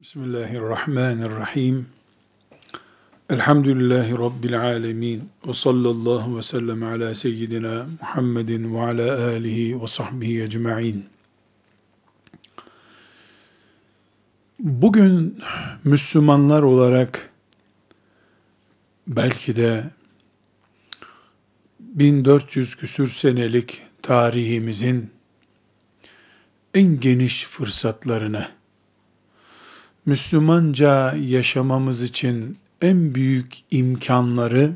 Bismillahirrahmanirrahim. Elhamdülillahi Rabbil alemin. Ve sallallahu ve sellem ala seyyidina Muhammedin ve ala alihi ve sahbihi ecma'in. Bugün Müslümanlar olarak belki de 1400 küsür senelik tarihimizin en geniş fırsatlarını Müslümanca yaşamamız için en büyük imkanları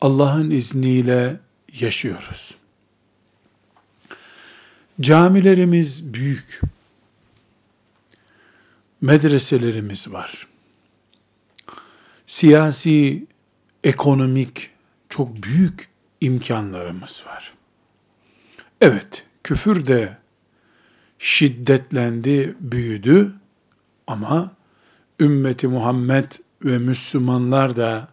Allah'ın izniyle yaşıyoruz. Camilerimiz büyük. Medreselerimiz var. Siyasi, ekonomik çok büyük imkanlarımız var. Evet, küfür de şiddetlendi, büyüdü ama ümmeti Muhammed ve Müslümanlar da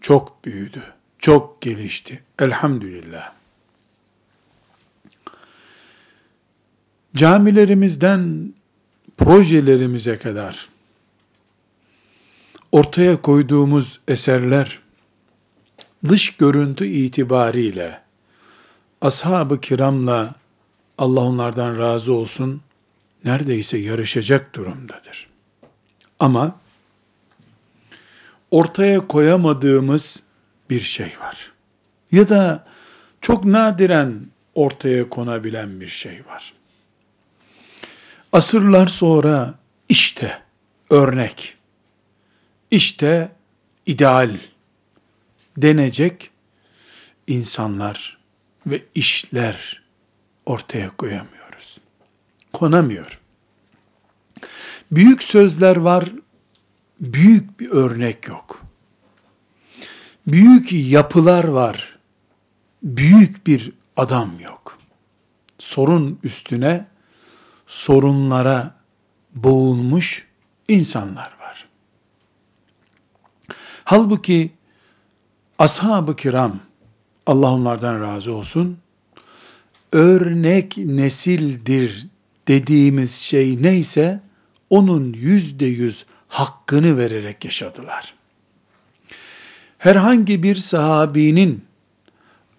çok büyüdü, çok gelişti. Elhamdülillah. Camilerimizden projelerimize kadar ortaya koyduğumuz eserler dış görüntü itibariyle ashab-ı kiramla Allah onlardan razı olsun neredeyse yarışacak durumdadır. Ama ortaya koyamadığımız bir şey var. Ya da çok nadiren ortaya konabilen bir şey var. Asırlar sonra işte örnek, işte ideal denecek insanlar ve işler ortaya koyamıyoruz. Konamıyor. Büyük sözler var, büyük bir örnek yok. Büyük yapılar var, büyük bir adam yok. Sorun üstüne sorunlara boğulmuş insanlar var. Halbuki ashab-ı kiram, Allah onlardan razı olsun, örnek nesildir dediğimiz şey neyse, onun yüzde yüz hakkını vererek yaşadılar. Herhangi bir sahabinin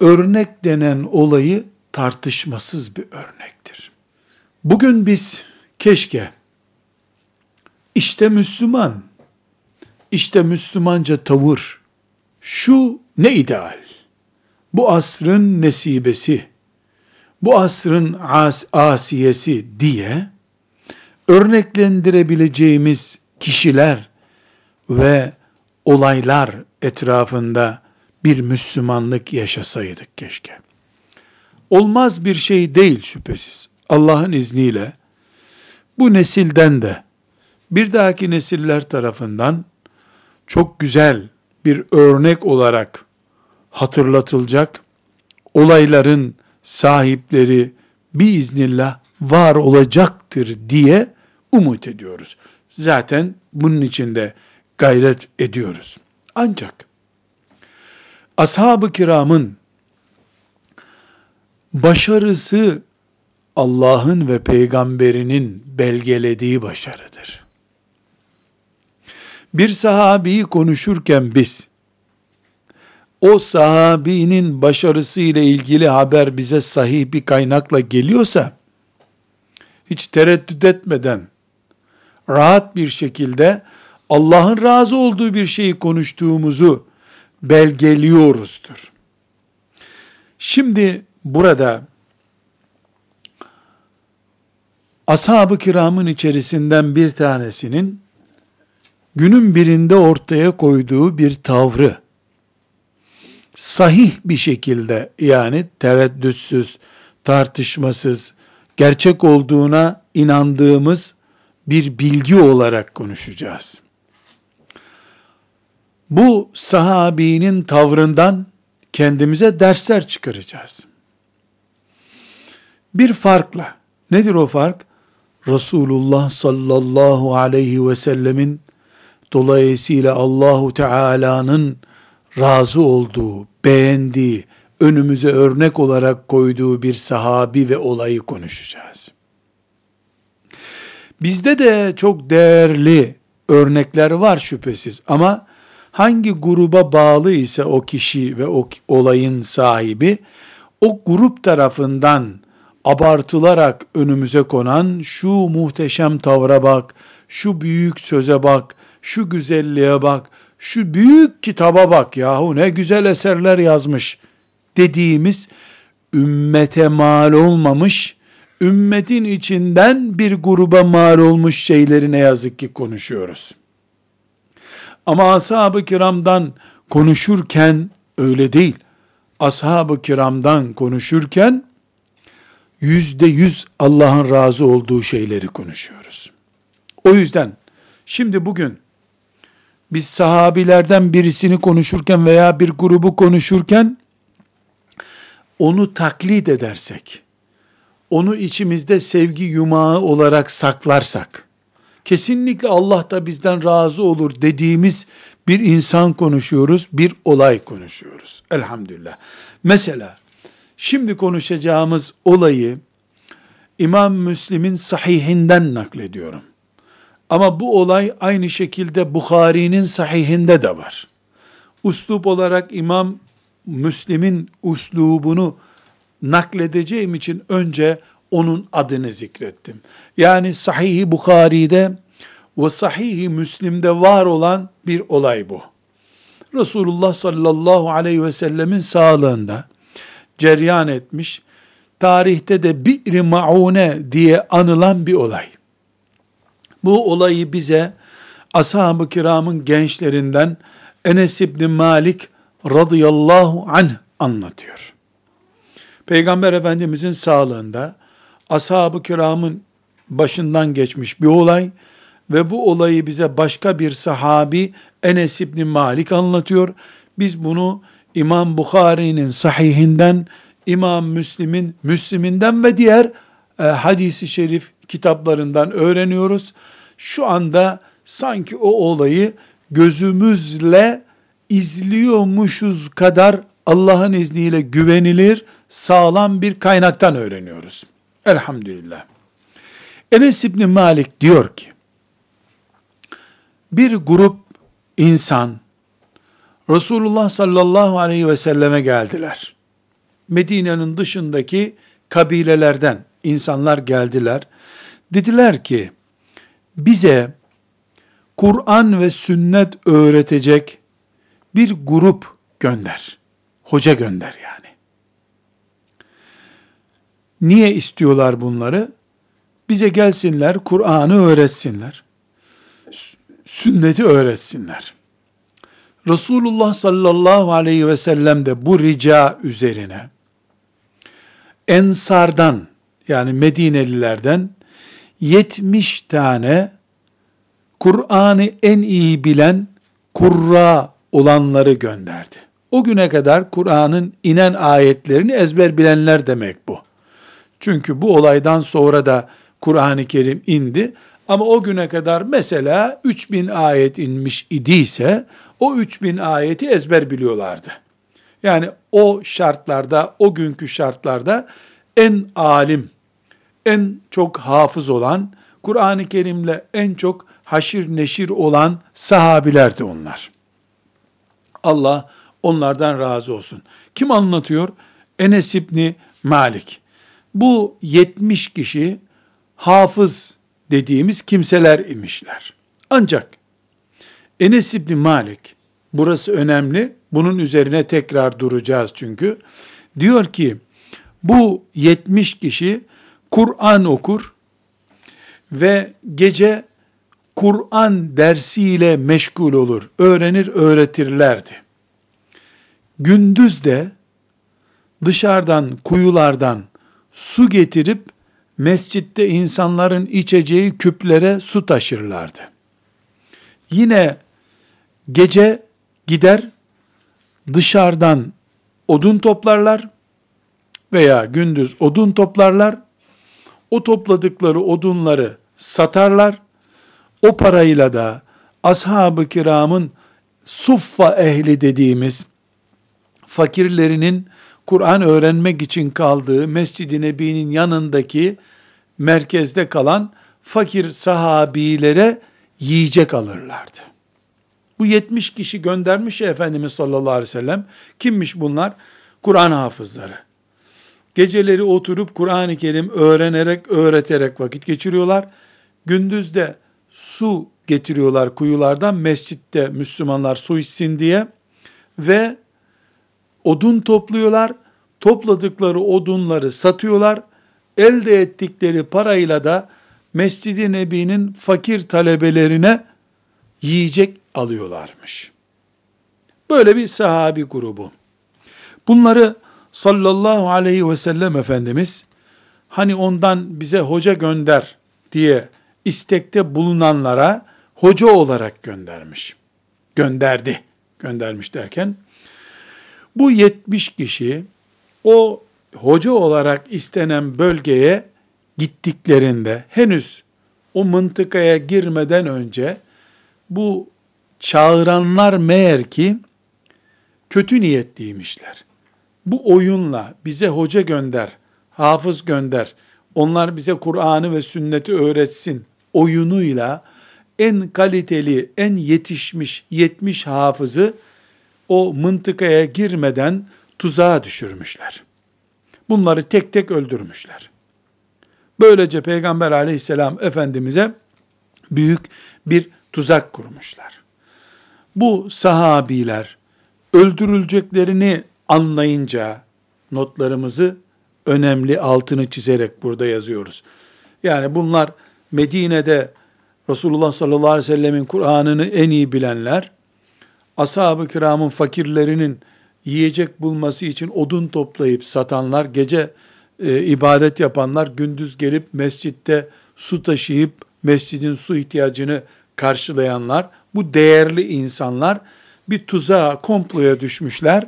örnek denen olayı tartışmasız bir örnektir. Bugün biz keşke işte Müslüman, işte Müslümanca tavır, şu ne ideal, bu asrın nesibesi, bu asrın as asiyesi diye örneklendirebileceğimiz kişiler ve olaylar etrafında bir Müslümanlık yaşasaydık keşke. Olmaz bir şey değil şüphesiz. Allah'ın izniyle bu nesilden de bir dahaki nesiller tarafından çok güzel bir örnek olarak hatırlatılacak olayların sahipleri biiznillah var olacaktır diye umut ediyoruz. Zaten bunun için de gayret ediyoruz. Ancak ashab-ı kiramın başarısı Allah'ın ve peygamberinin belgelediği başarıdır. Bir sahabeyi konuşurken biz o sahabinin başarısı ile ilgili haber bize sahih bir kaynakla geliyorsa hiç tereddüt etmeden rahat bir şekilde Allah'ın razı olduğu bir şeyi konuştuğumuzu belgeliyoruzdur. Şimdi burada ashab-ı kiramın içerisinden bir tanesinin günün birinde ortaya koyduğu bir tavrı sahih bir şekilde yani tereddütsüz, tartışmasız, gerçek olduğuna inandığımız bir bilgi olarak konuşacağız. Bu sahabinin tavrından kendimize dersler çıkaracağız. Bir farkla, nedir o fark? Resulullah sallallahu aleyhi ve sellemin dolayısıyla Allahu Teala'nın razı olduğu, beğendiği, önümüze örnek olarak koyduğu bir sahabi ve olayı konuşacağız. Bizde de çok değerli örnekler var şüphesiz ama hangi gruba bağlı ise o kişi ve o olayın sahibi o grup tarafından abartılarak önümüze konan şu muhteşem tavra bak, şu büyük söze bak, şu güzelliğe bak, şu büyük kitaba bak yahu ne güzel eserler yazmış dediğimiz ümmete mal olmamış, ümmetin içinden bir gruba mal olmuş şeyleri ne yazık ki konuşuyoruz. Ama ashab-ı kiramdan konuşurken öyle değil. Ashab-ı kiramdan konuşurken yüzde yüz Allah'ın razı olduğu şeyleri konuşuyoruz. O yüzden şimdi bugün biz sahabilerden birisini konuşurken veya bir grubu konuşurken onu taklit edersek, onu içimizde sevgi yumağı olarak saklarsak, kesinlikle Allah da bizden razı olur dediğimiz bir insan konuşuyoruz, bir olay konuşuyoruz. Elhamdülillah. Mesela şimdi konuşacağımız olayı İmam Müslim'in sahihinden naklediyorum. Ama bu olay aynı şekilde Bukhari'nin sahihinde de var. Uslup olarak İmam Müslim'in uslubunu nakledeceğim için önce onun adını zikrettim. Yani Sahih-i Bukhari'de ve Sahih-i Müslim'de var olan bir olay bu. Resulullah sallallahu aleyhi ve sellemin sağlığında ceryan etmiş, tarihte de bir Maune diye anılan bir olay. Bu olayı bize ashab-ı kiramın gençlerinden Enes İbni Malik radıyallahu anh anlatıyor. Peygamber Efendimizin sağlığında ashab-ı kiramın başından geçmiş bir olay ve bu olayı bize başka bir sahabi Enes İbni Malik anlatıyor. Biz bunu İmam Bukhari'nin sahihinden, İmam Müslim'in Müslim'inden ve diğer e, hadisi şerif kitaplarından öğreniyoruz. Şu anda sanki o olayı gözümüzle izliyormuşuz kadar Allah'ın izniyle güvenilir, sağlam bir kaynaktan öğreniyoruz. Elhamdülillah. Enes İbni Malik diyor ki, bir grup insan Resulullah sallallahu aleyhi ve selleme geldiler. Medine'nin dışındaki kabilelerden insanlar geldiler. Dediler ki, bize Kur'an ve sünnet öğretecek bir grup gönder. Hoca gönder yani. Niye istiyorlar bunları? Bize gelsinler, Kur'an'ı öğretsinler. Sünneti öğretsinler. Resulullah sallallahu aleyhi ve sellem de bu rica üzerine Ensardan yani Medinelilerden 70 tane Kur'an'ı en iyi bilen kurra olanları gönderdi. O güne kadar Kur'an'ın inen ayetlerini ezber bilenler demek bu. Çünkü bu olaydan sonra da Kur'an-ı Kerim indi. Ama o güne kadar mesela 3000 ayet inmiş idiyse o 3000 ayeti ezber biliyorlardı. Yani o şartlarda, o günkü şartlarda en alim, en çok hafız olan, Kur'an-ı Kerim'le en çok haşir neşir olan sahabilerdi onlar. Allah onlardan razı olsun. Kim anlatıyor? Enes İbni Malik. Bu 70 kişi hafız dediğimiz kimseler imişler. Ancak Enes İbni Malik, burası önemli, bunun üzerine tekrar duracağız çünkü, diyor ki, bu 70 kişi Kur'an okur ve gece Kur'an dersiyle meşgul olur, öğrenir, öğretirlerdi. Gündüz de dışarıdan, kuyulardan su getirip mescitte insanların içeceği küplere su taşırlardı. Yine gece gider dışarıdan odun toplarlar veya gündüz odun toplarlar. O topladıkları odunları satarlar. O parayla da ashab-ı kiramın suffa ehli dediğimiz fakirlerinin Kur'an öğrenmek için kaldığı Mescid-i Nebi'nin yanındaki merkezde kalan fakir sahabilere yiyecek alırlardı. Bu 70 kişi göndermiş ya Efendimiz sallallahu aleyhi ve sellem. Kimmiş bunlar? Kur'an hafızları. Geceleri oturup Kur'an-ı Kerim öğrenerek, öğreterek vakit geçiriyorlar. Gündüz de su getiriyorlar kuyulardan mescitte Müslümanlar su içsin diye ve odun topluyorlar. Topladıkları odunları satıyorlar. Elde ettikleri parayla da Mescid-i Nebi'nin fakir talebelerine yiyecek alıyorlarmış. Böyle bir sahabi grubu. Bunları sallallahu aleyhi ve sellem Efendimiz hani ondan bize hoca gönder diye istekte bulunanlara hoca olarak göndermiş. Gönderdi. Göndermiş derken bu 70 kişi o hoca olarak istenen bölgeye gittiklerinde henüz o mıntıkaya girmeden önce bu çağıranlar meğer ki kötü niyetliymişler. Bu oyunla bize hoca gönder, hafız gönder, onlar bize Kur'an'ı ve sünneti öğretsin oyunuyla en kaliteli, en yetişmiş, yetmiş hafızı o mıntıkaya girmeden tuzağa düşürmüşler. Bunları tek tek öldürmüşler. Böylece Peygamber aleyhisselam Efendimiz'e büyük bir tuzak kurmuşlar. Bu sahabiler öldürüleceklerini anlayınca notlarımızı önemli altını çizerek burada yazıyoruz. Yani bunlar Medine'de Resulullah sallallahu aleyhi ve sellemin Kur'an'ını en iyi bilenler, ashab-ı kiramın fakirlerinin yiyecek bulması için odun toplayıp satanlar, gece e, ibadet yapanlar, gündüz gelip mescitte su taşıyıp mescidin su ihtiyacını karşılayanlar, bu değerli insanlar bir tuzağa, komploya düşmüşler.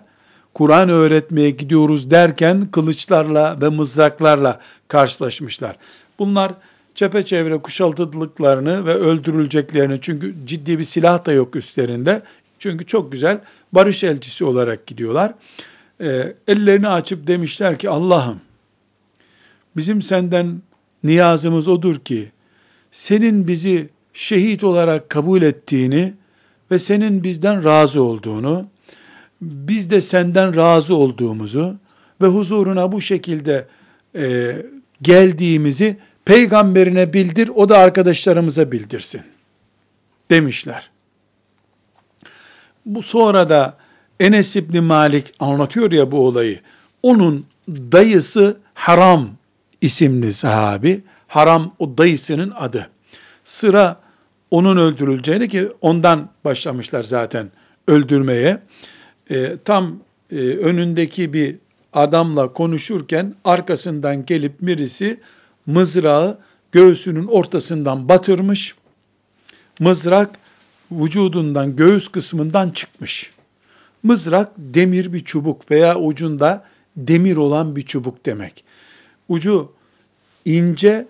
Kur'an öğretmeye gidiyoruz derken kılıçlarla ve mızraklarla karşılaşmışlar. Bunlar çepeçevre kuşatıldıklarını ve öldürüleceklerini çünkü ciddi bir silah da yok üstlerinde. Çünkü çok güzel barış elçisi olarak gidiyorlar. E, ellerini açıp demişler ki Allah'ım bizim senden niyazımız odur ki senin bizi şehit olarak kabul ettiğini ve senin bizden razı olduğunu, biz de senden razı olduğumuzu ve huzuruna bu şekilde e, geldiğimizi peygamberine bildir, o da arkadaşlarımıza bildirsin demişler. Bu sonra da Enes İbni Malik anlatıyor ya bu olayı. Onun dayısı Haram isimli sahabi. Haram o dayısının adı. Sıra onun öldürüleceğini ki ondan başlamışlar zaten öldürmeye. E, tam e, önündeki bir adamla konuşurken arkasından gelip birisi mızrağı göğsünün ortasından batırmış. Mızrak vücudundan, göğüs kısmından çıkmış. Mızrak demir bir çubuk veya ucunda demir olan bir çubuk demek. Ucu ince,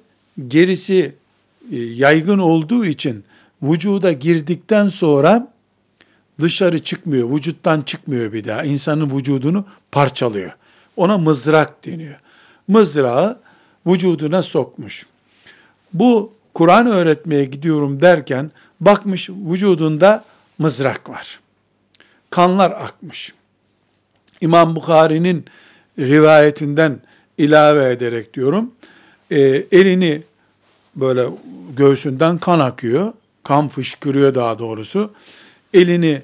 gerisi e, yaygın olduğu için vücuda girdikten sonra dışarı çıkmıyor, vücuttan çıkmıyor bir daha. İnsanın vücudunu parçalıyor. Ona mızrak deniyor. Mızrağı vücuduna sokmuş. Bu Kur'an öğretmeye gidiyorum derken bakmış vücudunda mızrak var. Kanlar akmış. İmam Bukhari'nin rivayetinden ilave ederek diyorum. E, elini böyle göğsünden kan akıyor. Kan fışkırıyor daha doğrusu. Elini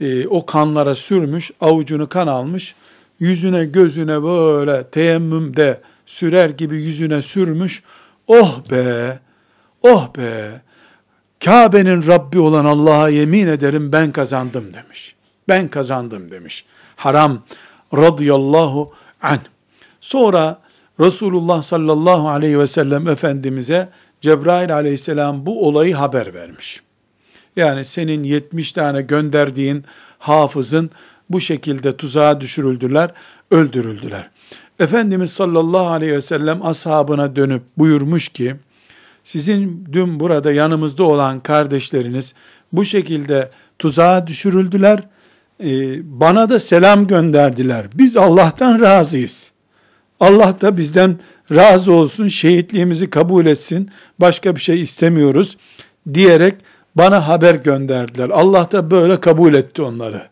e, o kanlara sürmüş, avucunu kan almış. Yüzüne gözüne böyle teyemmümde sürer gibi yüzüne sürmüş. Oh be, oh be, Kabe'nin Rabbi olan Allah'a yemin ederim ben kazandım demiş. Ben kazandım demiş. Haram radıyallahu anh. Sonra Resulullah sallallahu aleyhi ve sellem Efendimiz'e Cebrail aleyhisselam bu olayı haber vermiş. Yani senin 70 tane gönderdiğin hafızın bu şekilde tuzağa düşürüldüler, öldürüldüler. Efendimiz sallallahu aleyhi ve sellem ashabına dönüp buyurmuş ki, sizin dün burada yanımızda olan kardeşleriniz bu şekilde tuzağa düşürüldüler, ee, bana da selam gönderdiler. Biz Allah'tan razıyız. Allah da bizden razı olsun, şehitliğimizi kabul etsin, başka bir şey istemiyoruz diyerek bana haber gönderdiler. Allah da böyle kabul etti onları.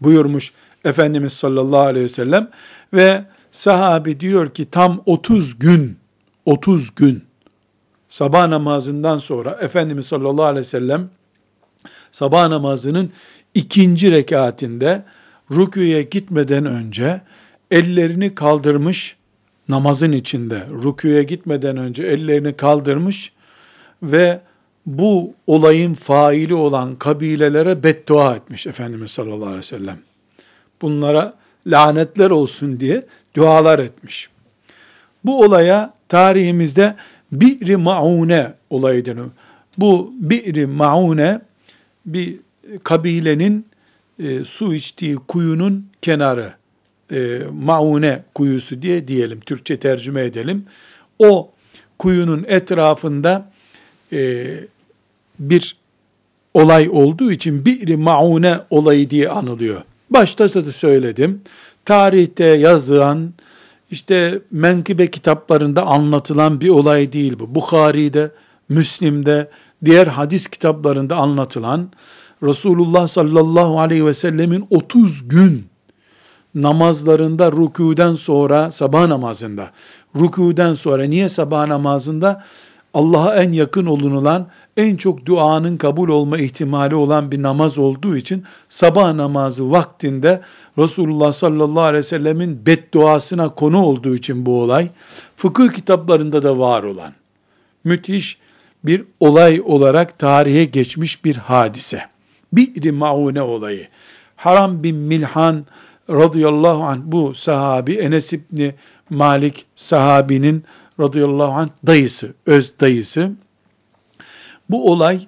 Buyurmuş Efendimiz sallallahu aleyhi ve sellem ve sahabi diyor ki tam 30 gün 30 gün sabah namazından sonra Efendimiz sallallahu aleyhi ve sellem sabah namazının ikinci rekatinde rüküye gitmeden önce ellerini kaldırmış namazın içinde rüküye gitmeden önce ellerini kaldırmış ve bu olayın faili olan kabilelere beddua etmiş Efendimiz sallallahu aleyhi ve sellem. Bunlara lanetler olsun diye dualar etmiş. Bu olaya tarihimizde Bi'ri Maune olayı deniyor. Bu Bi'ri Maune bir kabilenin e, su içtiği kuyunun kenarı, e, Maune kuyusu diye diyelim, Türkçe tercüme edelim. O kuyunun etrafında e, bir olay olduğu için Bi'ri Maune olayı diye anılıyor. Başta da söyledim. Tarihte yazılan, işte menkıbe kitaplarında anlatılan bir olay değil bu. Bukhari'de, Müslim'de, diğer hadis kitaplarında anlatılan Resulullah sallallahu aleyhi ve sellemin 30 gün namazlarında rükûden sonra sabah namazında rükûden sonra niye sabah namazında Allah'a en yakın olunulan en çok duanın kabul olma ihtimali olan bir namaz olduğu için sabah namazı vaktinde Resulullah sallallahu aleyhi ve sellemin bedduasına konu olduğu için bu olay fıkıh kitaplarında da var olan müthiş bir olay olarak tarihe geçmiş bir hadise. Bir Maune olayı. Haram bin Milhan radıyallahu anh bu sahabi Enes İbni Malik sahabinin radıyallahu anh dayısı, öz dayısı. Bu olay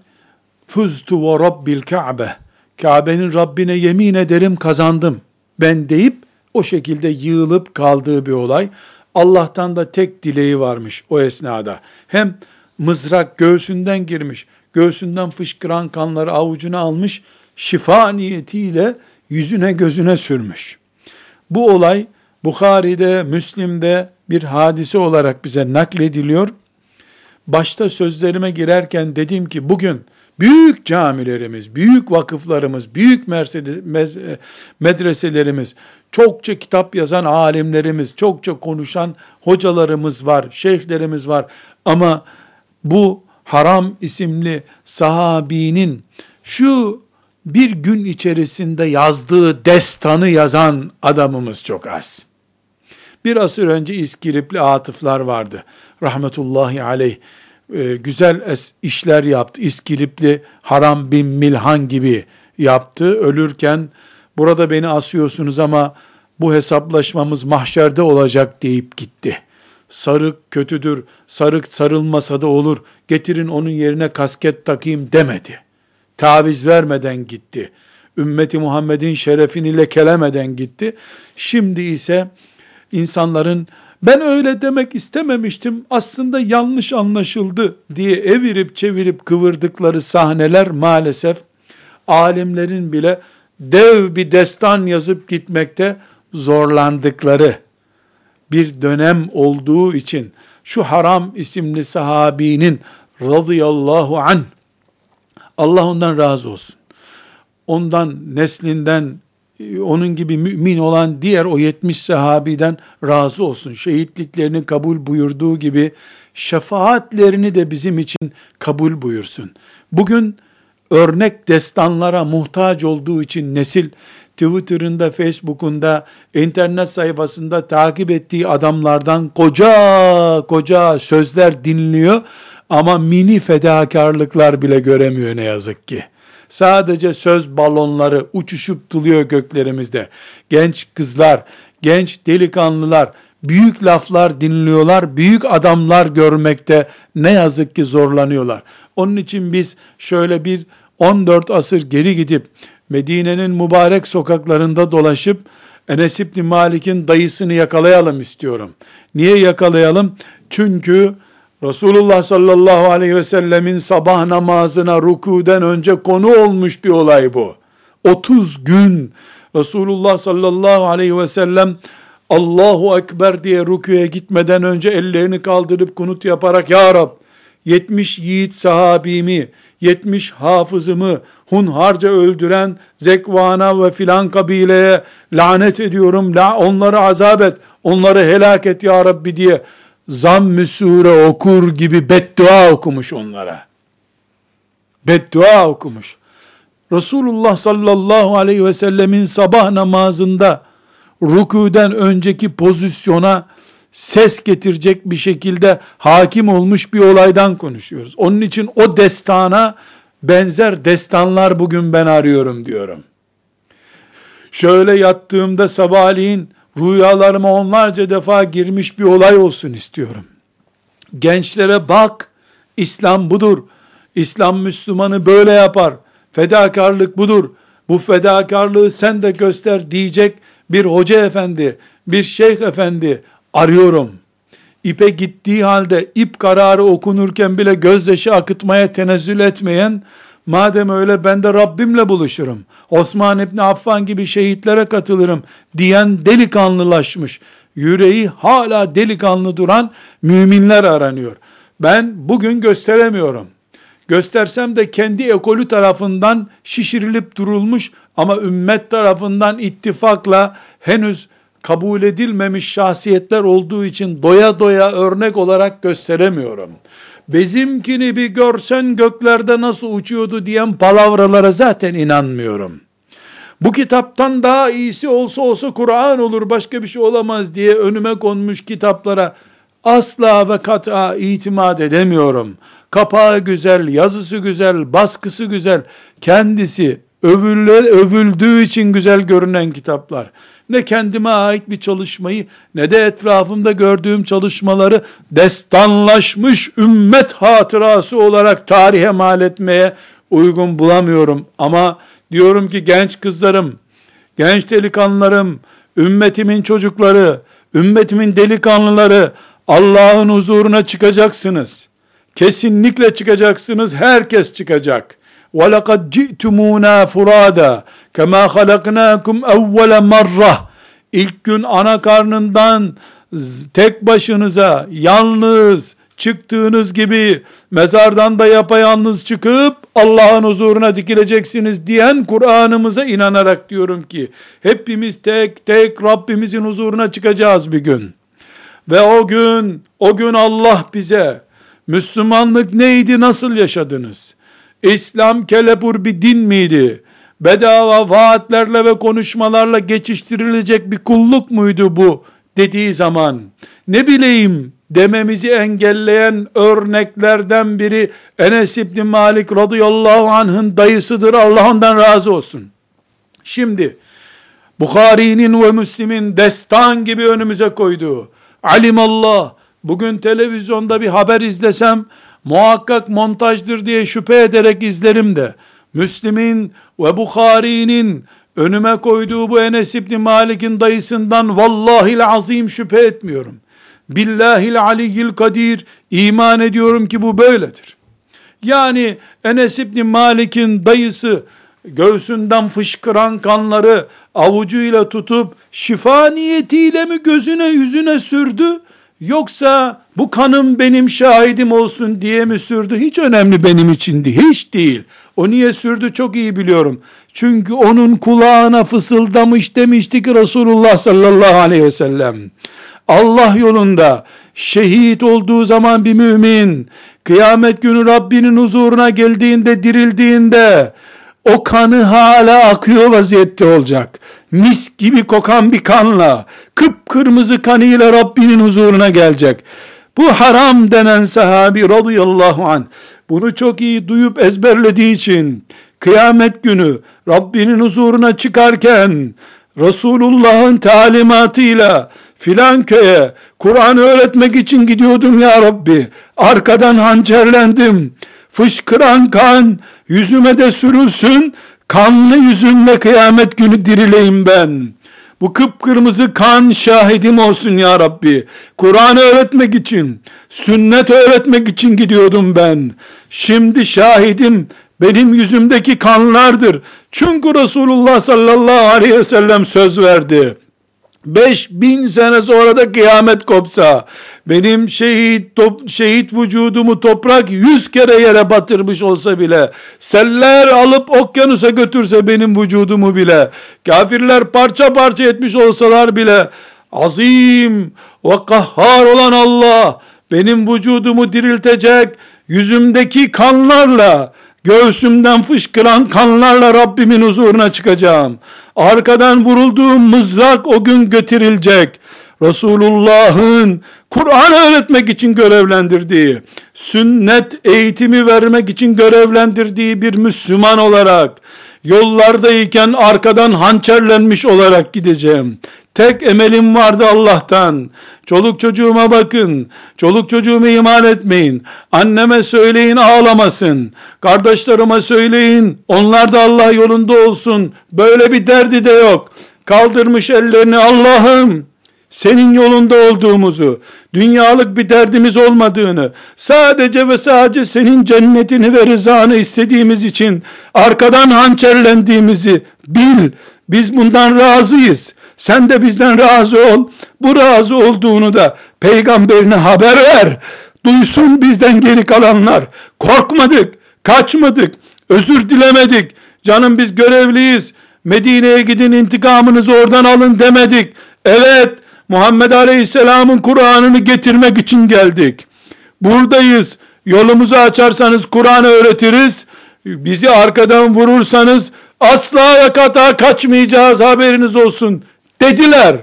Fuztu ve Rabbil Ka'be Kabe'nin Rabbine yemin ederim kazandım ben deyip o şekilde yığılıp kaldığı bir olay. Allah'tan da tek dileği varmış o esnada. Hem mızrak göğsünden girmiş, göğsünden fışkıran kanları avucuna almış, şifa niyetiyle yüzüne gözüne sürmüş. Bu olay Bukhari'de, Müslim'de bir hadise olarak bize naklediliyor. Başta sözlerime girerken dedim ki bugün büyük camilerimiz, büyük vakıflarımız, büyük medreselerimiz, çokça kitap yazan alimlerimiz, çokça konuşan hocalarımız var, şeyhlerimiz var. Ama bu Haram isimli sahabinin şu bir gün içerisinde yazdığı destanı yazan adamımız çok az. Bir asır önce İskilipli atıflar vardı. Rahmetullahi aleyh. E, güzel es, işler yaptı. İskilipli Haram bin Milhan gibi yaptı. Ölürken burada beni asıyorsunuz ama bu hesaplaşmamız mahşerde olacak deyip gitti. Sarık kötüdür, sarık sarılmasa da olur, getirin onun yerine kasket takayım demedi. Taviz vermeden gitti. Ümmeti Muhammed'in şerefini lekelemeden gitti. Şimdi ise insanların ben öyle demek istememiştim aslında yanlış anlaşıldı diye evirip çevirip kıvırdıkları sahneler maalesef alimlerin bile dev bir destan yazıp gitmekte zorlandıkları bir dönem olduğu için şu Haram isimli sahabinin radıyallahu an Allah ondan razı olsun. Ondan neslinden onun gibi mümin olan diğer o 70 sahabiden razı olsun. Şehitliklerini kabul buyurduğu gibi şefaatlerini de bizim için kabul buyursun. Bugün örnek destanlara muhtaç olduğu için nesil Twitter'ında, Facebook'unda, internet sayfasında takip ettiği adamlardan koca koca sözler dinliyor ama mini fedakarlıklar bile göremiyor ne yazık ki. Sadece söz balonları uçuşup duruyor göklerimizde. Genç kızlar, genç delikanlılar büyük laflar dinliyorlar, büyük adamlar görmekte ne yazık ki zorlanıyorlar. Onun için biz şöyle bir 14 asır geri gidip Medine'nin mübarek sokaklarında dolaşıp Enes İbni Malik'in dayısını yakalayalım istiyorum. Niye yakalayalım? Çünkü Resulullah sallallahu aleyhi ve sellemin sabah namazına rükuden önce konu olmuş bir olay bu. 30 gün Resulullah sallallahu aleyhi ve sellem Allahu Ekber diye rüküye gitmeden önce ellerini kaldırıp kunut yaparak Ya Rab 70 yiğit sahabimi, 70 hafızımı hunharca öldüren Zekvana ve filan kabileye lanet ediyorum. La, onları azap et, onları helak et ya Rabbi diye zamm-ı sure okur gibi beddua okumuş onlara. Beddua okumuş. Resulullah sallallahu aleyhi ve sellemin sabah namazında rükûden önceki pozisyona ses getirecek bir şekilde hakim olmuş bir olaydan konuşuyoruz. Onun için o destana benzer destanlar bugün ben arıyorum diyorum. Şöyle yattığımda sabahleyin rüyalarıma onlarca defa girmiş bir olay olsun istiyorum. Gençlere bak, İslam budur. İslam Müslümanı böyle yapar. Fedakarlık budur. Bu fedakarlığı sen de göster diyecek bir hoca efendi, bir şeyh efendi arıyorum. İpe gittiği halde ip kararı okunurken bile gözyaşı akıtmaya tenezzül etmeyen, madem öyle ben de Rabbimle buluşurum. Osman İbni Affan gibi şehitlere katılırım diyen delikanlılaşmış. Yüreği hala delikanlı duran müminler aranıyor. Ben bugün gösteremiyorum. Göstersem de kendi ekolü tarafından şişirilip durulmuş ama ümmet tarafından ittifakla henüz kabul edilmemiş şahsiyetler olduğu için doya doya örnek olarak gösteremiyorum. Bizimkini bir görsen göklerde nasıl uçuyordu diyen palavralara zaten inanmıyorum. Bu kitaptan daha iyisi olsa olsa Kur'an olur başka bir şey olamaz diye önüme konmuş kitaplara asla ve kata itimat edemiyorum. Kapağı güzel, yazısı güzel, baskısı güzel, kendisi övüldüğü için güzel görünen kitaplar Ne kendime ait bir çalışmayı ne de etrafımda gördüğüm çalışmaları destanlaşmış ümmet hatırası olarak tarihe mal etmeye uygun bulamıyorum. Ama diyorum ki genç kızlarım, genç delikanlılarım, ümmetimin çocukları, ümmetimin delikanlıları Allah'ın huzuruna çıkacaksınız. Kesinlikle çıkacaksınız. Herkes çıkacak. وَلَقَدْ جِئْتُمُونَا فُرَادًا Kema halaknakum evvele marra. İlk gün ana karnından tek başınıza yalnız çıktığınız gibi mezardan da yapayalnız çıkıp Allah'ın huzuruna dikileceksiniz diyen Kur'an'ımıza inanarak diyorum ki hepimiz tek tek Rabbimizin huzuruna çıkacağız bir gün. Ve o gün o gün Allah bize Müslümanlık neydi nasıl yaşadınız? İslam kelepur bir din miydi? Bedava vaatlerle ve konuşmalarla geçiştirilecek bir kulluk muydu bu dediği zaman ne bileyim dememizi engelleyen örneklerden biri Enes İbni Malik radıyallahu anh'ın dayısıdır. Allah ondan razı olsun. Şimdi Bukhari'nin ve Müslim'in destan gibi önümüze koyduğu alimallah bugün televizyonda bir haber izlesem muhakkak montajdır diye şüphe ederek izlerim de, Müslim'in ve Bukhari'nin önüme koyduğu bu Enes İbni Malik'in dayısından vallahi azim şüphe etmiyorum. Billahil aliyyil kadir iman ediyorum ki bu böyledir. Yani Enes İbni Malik'in dayısı göğsünden fışkıran kanları avucuyla tutup şifa niyetiyle mi gözüne yüzüne sürdü Yoksa bu kanım benim şahidim olsun diye mi sürdü? Hiç önemli benim içindi. Hiç değil. O niye sürdü çok iyi biliyorum. Çünkü onun kulağına fısıldamış demişti ki Resulullah sallallahu aleyhi ve sellem. Allah yolunda şehit olduğu zaman bir mümin, kıyamet günü Rabbinin huzuruna geldiğinde, dirildiğinde, o kanı hala akıyor vaziyette olacak. Mis gibi kokan bir kanla, kıpkırmızı kanıyla Rabbinin huzuruna gelecek. Bu haram denen sahabi radıyallahu an bunu çok iyi duyup ezberlediği için kıyamet günü Rabbinin huzuruna çıkarken Resulullah'ın talimatıyla filan köye Kur'an öğretmek için gidiyordum ya Rabbi. Arkadan hançerlendim. Fışkıran kan yüzüme de sürülsün. Kanlı yüzümle kıyamet günü dirileyim ben. Bu kıpkırmızı kan şahidim olsun ya Rabbi. Kur'an öğretmek için, sünnet öğretmek için gidiyordum ben. Şimdi şahidim benim yüzümdeki kanlardır. Çünkü Resulullah sallallahu aleyhi ve sellem söz verdi. 5000 sene sonra da kıyamet kopsa, benim şehit, top, şehit vücudumu toprak yüz kere yere batırmış olsa bile, seller alıp okyanusa götürse benim vücudumu bile, kafirler parça parça etmiş olsalar bile, azim ve kahhar olan Allah, benim vücudumu diriltecek, yüzümdeki kanlarla, göğsümden fışkıran kanlarla Rabbimin huzuruna çıkacağım. Arkadan vurulduğum mızrak o gün götürülecek. Resulullah'ın Kur'an öğretmek için görevlendirdiği, sünnet eğitimi vermek için görevlendirdiği bir Müslüman olarak, yollardayken arkadan hançerlenmiş olarak gideceğim. Tek emelim vardı Allah'tan. Çoluk çocuğuma bakın. Çoluk çocuğumu iman etmeyin. Anneme söyleyin ağlamasın. Kardeşlerime söyleyin. Onlar da Allah yolunda olsun. Böyle bir derdi de yok. Kaldırmış ellerini Allah'ım senin yolunda olduğumuzu, dünyalık bir derdimiz olmadığını, sadece ve sadece senin cennetini ve rızanı istediğimiz için arkadan hançerlendiğimizi bil. Biz bundan razıyız. Sen de bizden razı ol. Bu razı olduğunu da peygamberine haber ver. Duysun bizden geri kalanlar. Korkmadık, kaçmadık, özür dilemedik. Canım biz görevliyiz. Medine'ye gidin intikamınızı oradan alın demedik. Evet, Muhammed Aleyhisselam'ın Kur'an'ını getirmek için geldik. Buradayız. Yolumuzu açarsanız Kur'an'ı öğretiriz. Bizi arkadan vurursanız asla yakata kaçmayacağız haberiniz olsun dediler.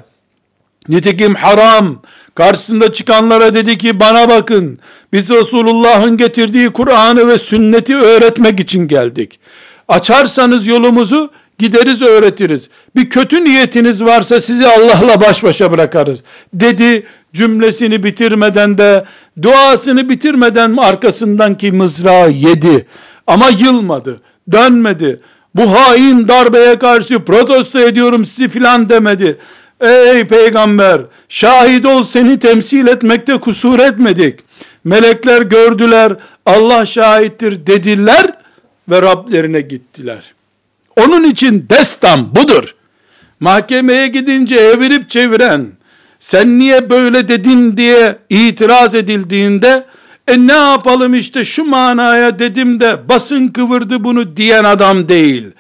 Nitekim haram karşısında çıkanlara dedi ki bana bakın biz Resulullah'ın getirdiği Kur'an'ı ve sünneti öğretmek için geldik. Açarsanız yolumuzu gideriz öğretiriz. Bir kötü niyetiniz varsa sizi Allah'la baş başa bırakarız. Dedi cümlesini bitirmeden de duasını bitirmeden arkasından ki mızrağı yedi. Ama yılmadı, dönmedi bu hain darbeye karşı protesto ediyorum sizi filan demedi. Ey peygamber şahit ol seni temsil etmekte kusur etmedik. Melekler gördüler Allah şahittir dediler ve Rablerine gittiler. Onun için destan budur. Mahkemeye gidince evirip çeviren sen niye böyle dedin diye itiraz edildiğinde e ne yapalım işte şu manaya dedim de basın kıvırdı bunu diyen adam değil.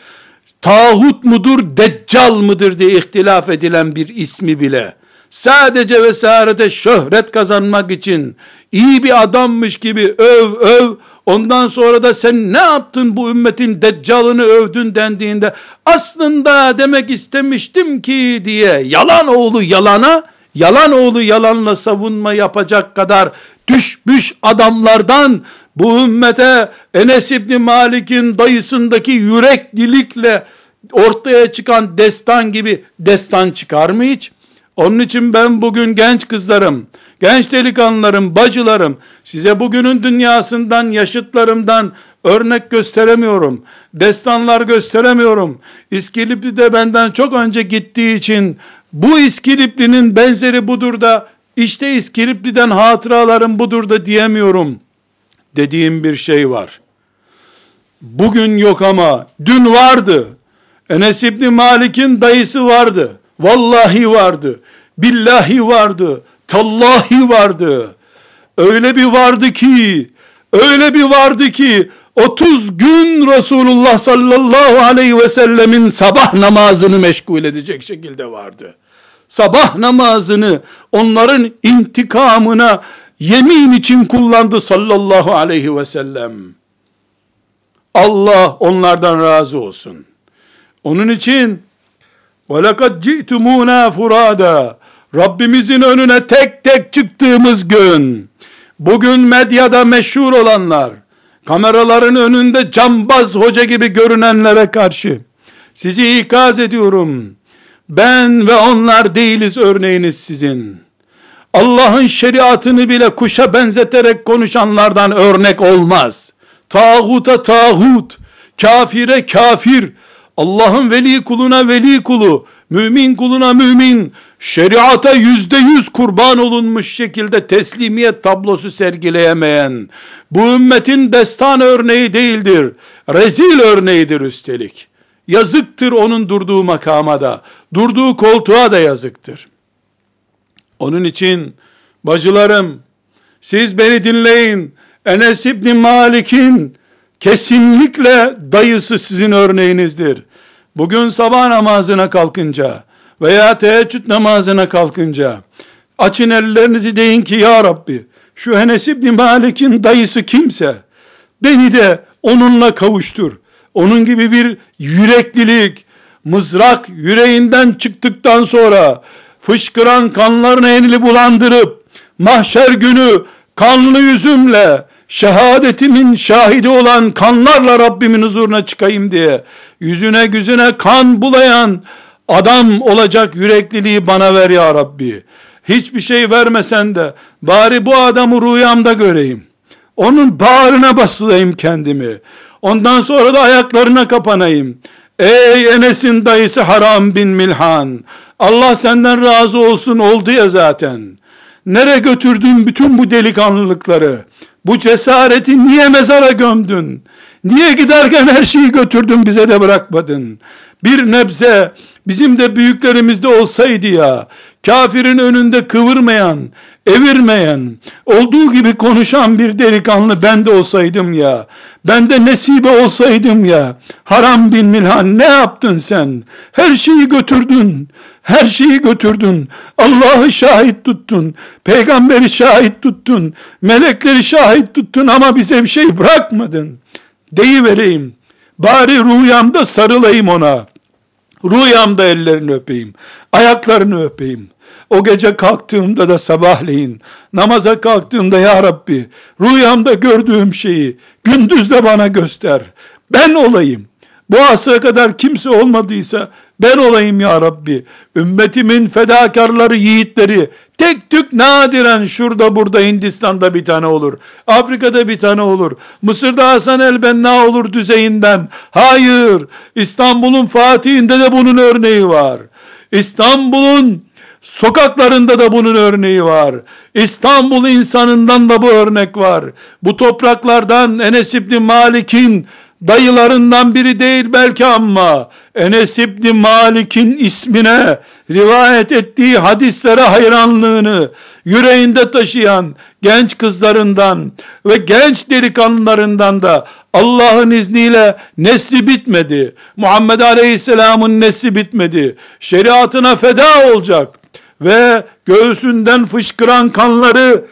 Tağut mudur, deccal mıdır diye ihtilaf edilen bir ismi bile. Sadece vesarete şöhret kazanmak için iyi bir adammış gibi öv öv ondan sonra da sen ne yaptın bu ümmetin deccalını övdün dendiğinde aslında demek istemiştim ki diye yalan oğlu yalana yalan oğlu yalanla savunma yapacak kadar düşmüş adamlardan bu ümmete Enes İbni Malik'in dayısındaki yüreklilikle ortaya çıkan destan gibi destan çıkar mı hiç? Onun için ben bugün genç kızlarım, genç delikanlılarım, bacılarım, size bugünün dünyasından, yaşıtlarımdan örnek gösteremiyorum. Destanlar gösteremiyorum. İskilipli de benden çok önce gittiği için bu İskilipli'nin benzeri budur da işte İskilipli'den hatıralarım budur da diyemiyorum dediğim bir şey var. Bugün yok ama dün vardı. Enes İbni Malik'in dayısı vardı. Vallahi vardı. Billahi vardı. Tallahi vardı. Öyle bir vardı ki, öyle bir vardı ki 30 gün Resulullah sallallahu aleyhi ve sellemin sabah namazını meşgul edecek şekilde vardı sabah namazını onların intikamına yemin için kullandı sallallahu aleyhi ve sellem. Allah onlardan razı olsun. Onun için وَلَقَدْ جِئْتُمُونَا فُرَادًا Rabbimizin önüne tek tek çıktığımız gün, bugün medyada meşhur olanlar, kameraların önünde cambaz hoca gibi görünenlere karşı, sizi ikaz ediyorum, Ben ve onlar değiliz örneğiniz sizin. Allah'ın şeriatını bile kuşa benzeterek konuşanlardan örnek olmaz. Tağuta tağut, kafire kafir, Allah'ın veli kuluna veli kulu, mümin kuluna mümin, şeriata yüzde yüz kurban olunmuş şekilde teslimiyet tablosu sergileyemeyen, bu ümmetin destan örneği değildir, rezil örneğidir üstelik. Yazıktır onun durduğu makama da, durduğu koltuğa da yazıktır. Onun için bacılarım, siz beni dinleyin. Enes İbni Malik'in kesinlikle dayısı sizin örneğinizdir. Bugün sabah namazına kalkınca veya teheccüd namazına kalkınca açın ellerinizi deyin ki ya Rabbi şu Enes İbni Malik'in dayısı kimse beni de onunla kavuştur. Onun gibi bir yüreklilik, mızrak yüreğinden çıktıktan sonra fışkıran kanlarını enili bulandırıp mahşer günü kanlı yüzümle şehadetimin şahidi olan kanlarla Rabbimin huzuruna çıkayım diye yüzüne güzüne kan bulayan adam olacak yürekliliği bana ver ya Rabbi. Hiçbir şey vermesen de bari bu adamı rüyamda göreyim. Onun bağrına basılayım kendimi. Ondan sonra da ayaklarına kapanayım. Ey Enes'in dayısı Haram bin Milhan. Allah senden razı olsun oldu ya zaten. Nere götürdün bütün bu delikanlılıkları? Bu cesareti niye mezara gömdün? Niye giderken her şeyi götürdün bize de bırakmadın? Bir nebze bizim de büyüklerimizde olsaydı ya, kafirin önünde kıvırmayan, evirmeyen, olduğu gibi konuşan bir delikanlı ben de olsaydım ya, ben de nesibe olsaydım ya, haram bin milhan ne yaptın sen? Her şeyi götürdün, her şeyi götürdün, Allah'ı şahit tuttun, peygamberi şahit tuttun, melekleri şahit tuttun ama bize bir şey bırakmadın. Deyivereyim, bari rüyamda sarılayım ona, rüyamda ellerini öpeyim, ayaklarını öpeyim, o gece kalktığımda da sabahleyin namaza kalktığımda ya Rabbi rüyamda gördüğüm şeyi gündüz de bana göster. Ben olayım. Bu asıra kadar kimse olmadıysa ben olayım ya Rabbi. Ümmetimin fedakarları, yiğitleri tek tük nadiren şurada burada Hindistan'da bir tane olur. Afrika'da bir tane olur. Mısır'da Hasan el-Benna olur düzeyinden. Hayır. İstanbul'un Fatih'inde de bunun örneği var. İstanbul'un Sokaklarında da bunun örneği var. İstanbul insanından da bu örnek var. Bu topraklardan Enes İbni Malik'in dayılarından biri değil belki ama Enes İbni Malik'in ismine rivayet ettiği hadislere hayranlığını yüreğinde taşıyan genç kızlarından ve genç delikanlılarından da Allah'ın izniyle nesli bitmedi. Muhammed Aleyhisselam'ın nesli bitmedi. Şeriatına feda olacak ve göğsünden fışkıran kanları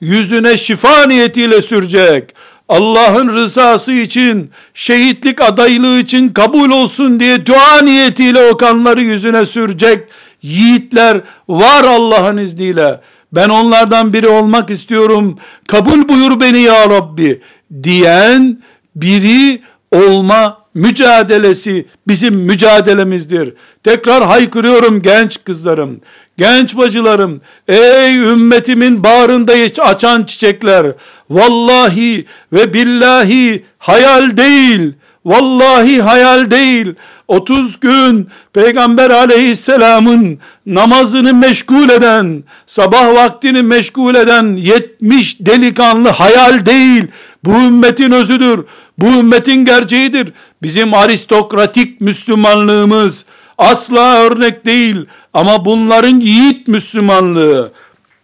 yüzüne şifa niyetiyle sürecek. Allah'ın rızası için, şehitlik adaylığı için kabul olsun diye dua niyetiyle o kanları yüzüne sürecek yiğitler var Allah'ın izniyle. Ben onlardan biri olmak istiyorum. Kabul buyur beni ya Rabbi diyen biri olma mücadelesi bizim mücadelemizdir. Tekrar haykırıyorum genç kızlarım, genç bacılarım, ey ümmetimin bağrında açan çiçekler, vallahi ve billahi hayal değil, vallahi hayal değil, 30 gün Peygamber aleyhisselamın namazını meşgul eden, sabah vaktini meşgul eden 70 delikanlı hayal değil, bu ümmetin özüdür, bu ümmetin gerçeğidir. Bizim aristokratik Müslümanlığımız asla örnek değil ama bunların yiğit Müslümanlığı.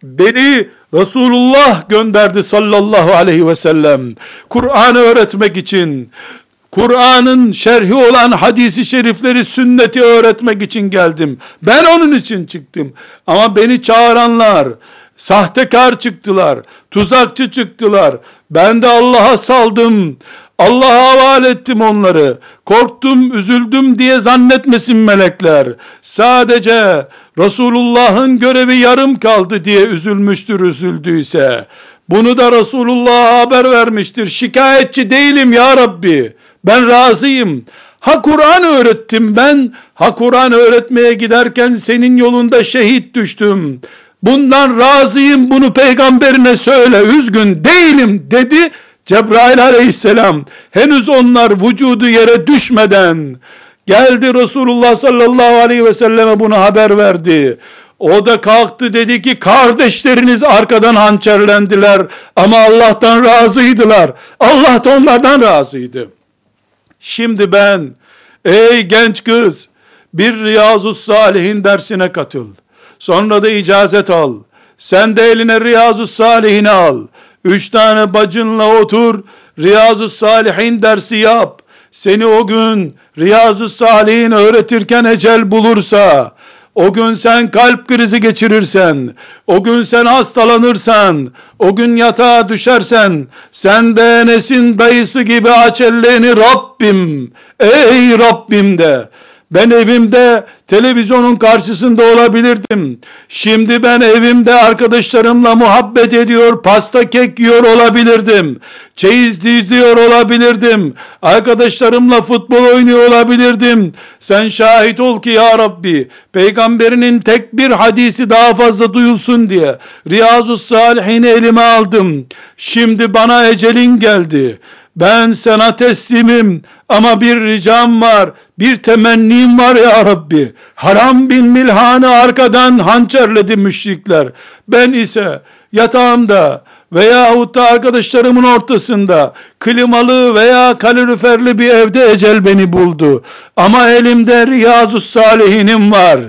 Beni Resulullah gönderdi sallallahu aleyhi ve sellem. Kur'an'ı öğretmek için, Kur'an'ın şerhi olan hadisi şerifleri, sünneti öğretmek için geldim. Ben onun için çıktım. Ama beni çağıranlar, sahtekar çıktılar, tuzakçı çıktılar. Ben de Allah'a saldım. Allah'a havale ettim onları. Korktum, üzüldüm diye zannetmesin melekler. Sadece Resulullah'ın görevi yarım kaldı diye üzülmüştür üzüldüyse. Bunu da Resulullah'a haber vermiştir. Şikayetçi değilim ya Rabbi. Ben razıyım. Ha Kur'an öğrettim ben. Ha Kur'an öğretmeye giderken senin yolunda şehit düştüm. Bundan razıyım bunu peygamberine söyle üzgün değilim dedi. Cebrail aleyhisselam henüz onlar vücudu yere düşmeden geldi Resulullah sallallahu aleyhi ve selleme bunu haber verdi. O da kalktı dedi ki kardeşleriniz arkadan hançerlendiler ama Allah'tan razıydılar. Allah da onlardan razıydı. Şimdi ben Ey genç kız, bir Riyazu Salihin dersine katıl. Sonra da icazet al. Sen de eline Riyazu Salihini al. Üç tane bacınla otur, Riyazu Salihin dersi yap. Seni o gün Riyazu Salihin öğretirken ecel bulursa, o gün sen kalp krizi geçirirsen, o gün sen hastalanırsan, o gün yatağa düşersen, sen de Enes'in dayısı gibi aç ellerini Rabbim, ey Rabbim de, ben evimde televizyonun karşısında olabilirdim. Şimdi ben evimde arkadaşlarımla muhabbet ediyor, pasta kek yiyor olabilirdim. Çeyiz diziyor olabilirdim. Arkadaşlarımla futbol oynuyor olabilirdim. Sen şahit ol ki ya Rabbi, peygamberinin tek bir hadisi daha fazla duyulsun diye Riyazu Salihini elime aldım. Şimdi bana ecelin geldi. Ben sana teslimim ama bir ricam var, bir temennim var ya Rabbi. Haram bin Milhan'ı arkadan hançerledi müşrikler. Ben ise yatağımda veyahut da arkadaşlarımın ortasında klimalı veya kaloriferli bir evde ecel beni buldu. Ama elimde Riyazu Salihinim var.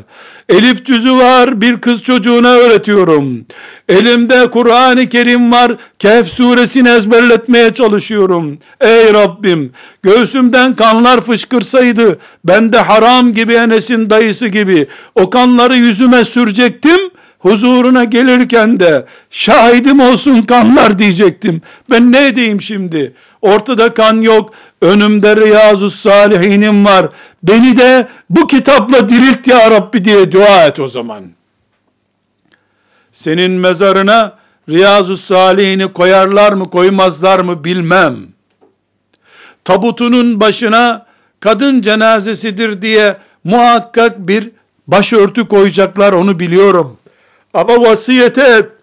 Elif cüzü var bir kız çocuğuna öğretiyorum. Elimde Kur'an-ı Kerim var. Kehf suresini ezberletmeye çalışıyorum. Ey Rabbim göğsümden kanlar fışkırsaydı ben de haram gibi Enes'in dayısı gibi o kanları yüzüme sürecektim huzuruna gelirken de şahidim olsun kanlar diyecektim. Ben ne edeyim şimdi? Ortada kan yok. Önümde Riyazu Salihinim var. Beni de bu kitapla dirilt ya Rabbi diye dua et o zaman. Senin mezarına Riyazu Salihini koyarlar mı koymazlar mı bilmem. Tabutunun başına kadın cenazesidir diye muhakkak bir başörtü koyacaklar onu biliyorum. Ama vasiyete et.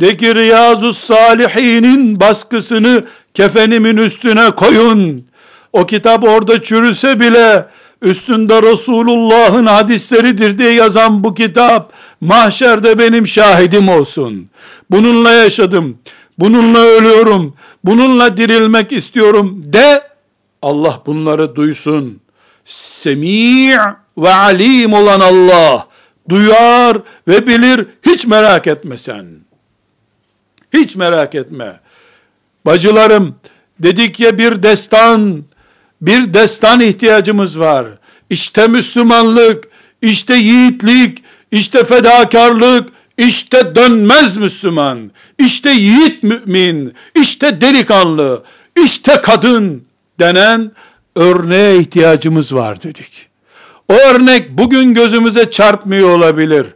De ki Riyazu Salihinin baskısını kefenimin üstüne koyun. O kitap orada çürüse bile üstünde Resulullah'ın hadisleridir diye yazan bu kitap mahşerde benim şahidim olsun. Bununla yaşadım. Bununla ölüyorum. Bununla dirilmek istiyorum de Allah bunları duysun. Semi' ve alim olan Allah duyar ve bilir hiç merak etme sen. Hiç merak etme. Bacılarım dedik ya bir destan bir destan ihtiyacımız var. İşte Müslümanlık, işte yiğitlik, işte fedakarlık, işte dönmez Müslüman, işte yiğit mümin, işte delikanlı, işte kadın denen örneğe ihtiyacımız var dedik. O örnek bugün gözümüze çarpmıyor olabilir.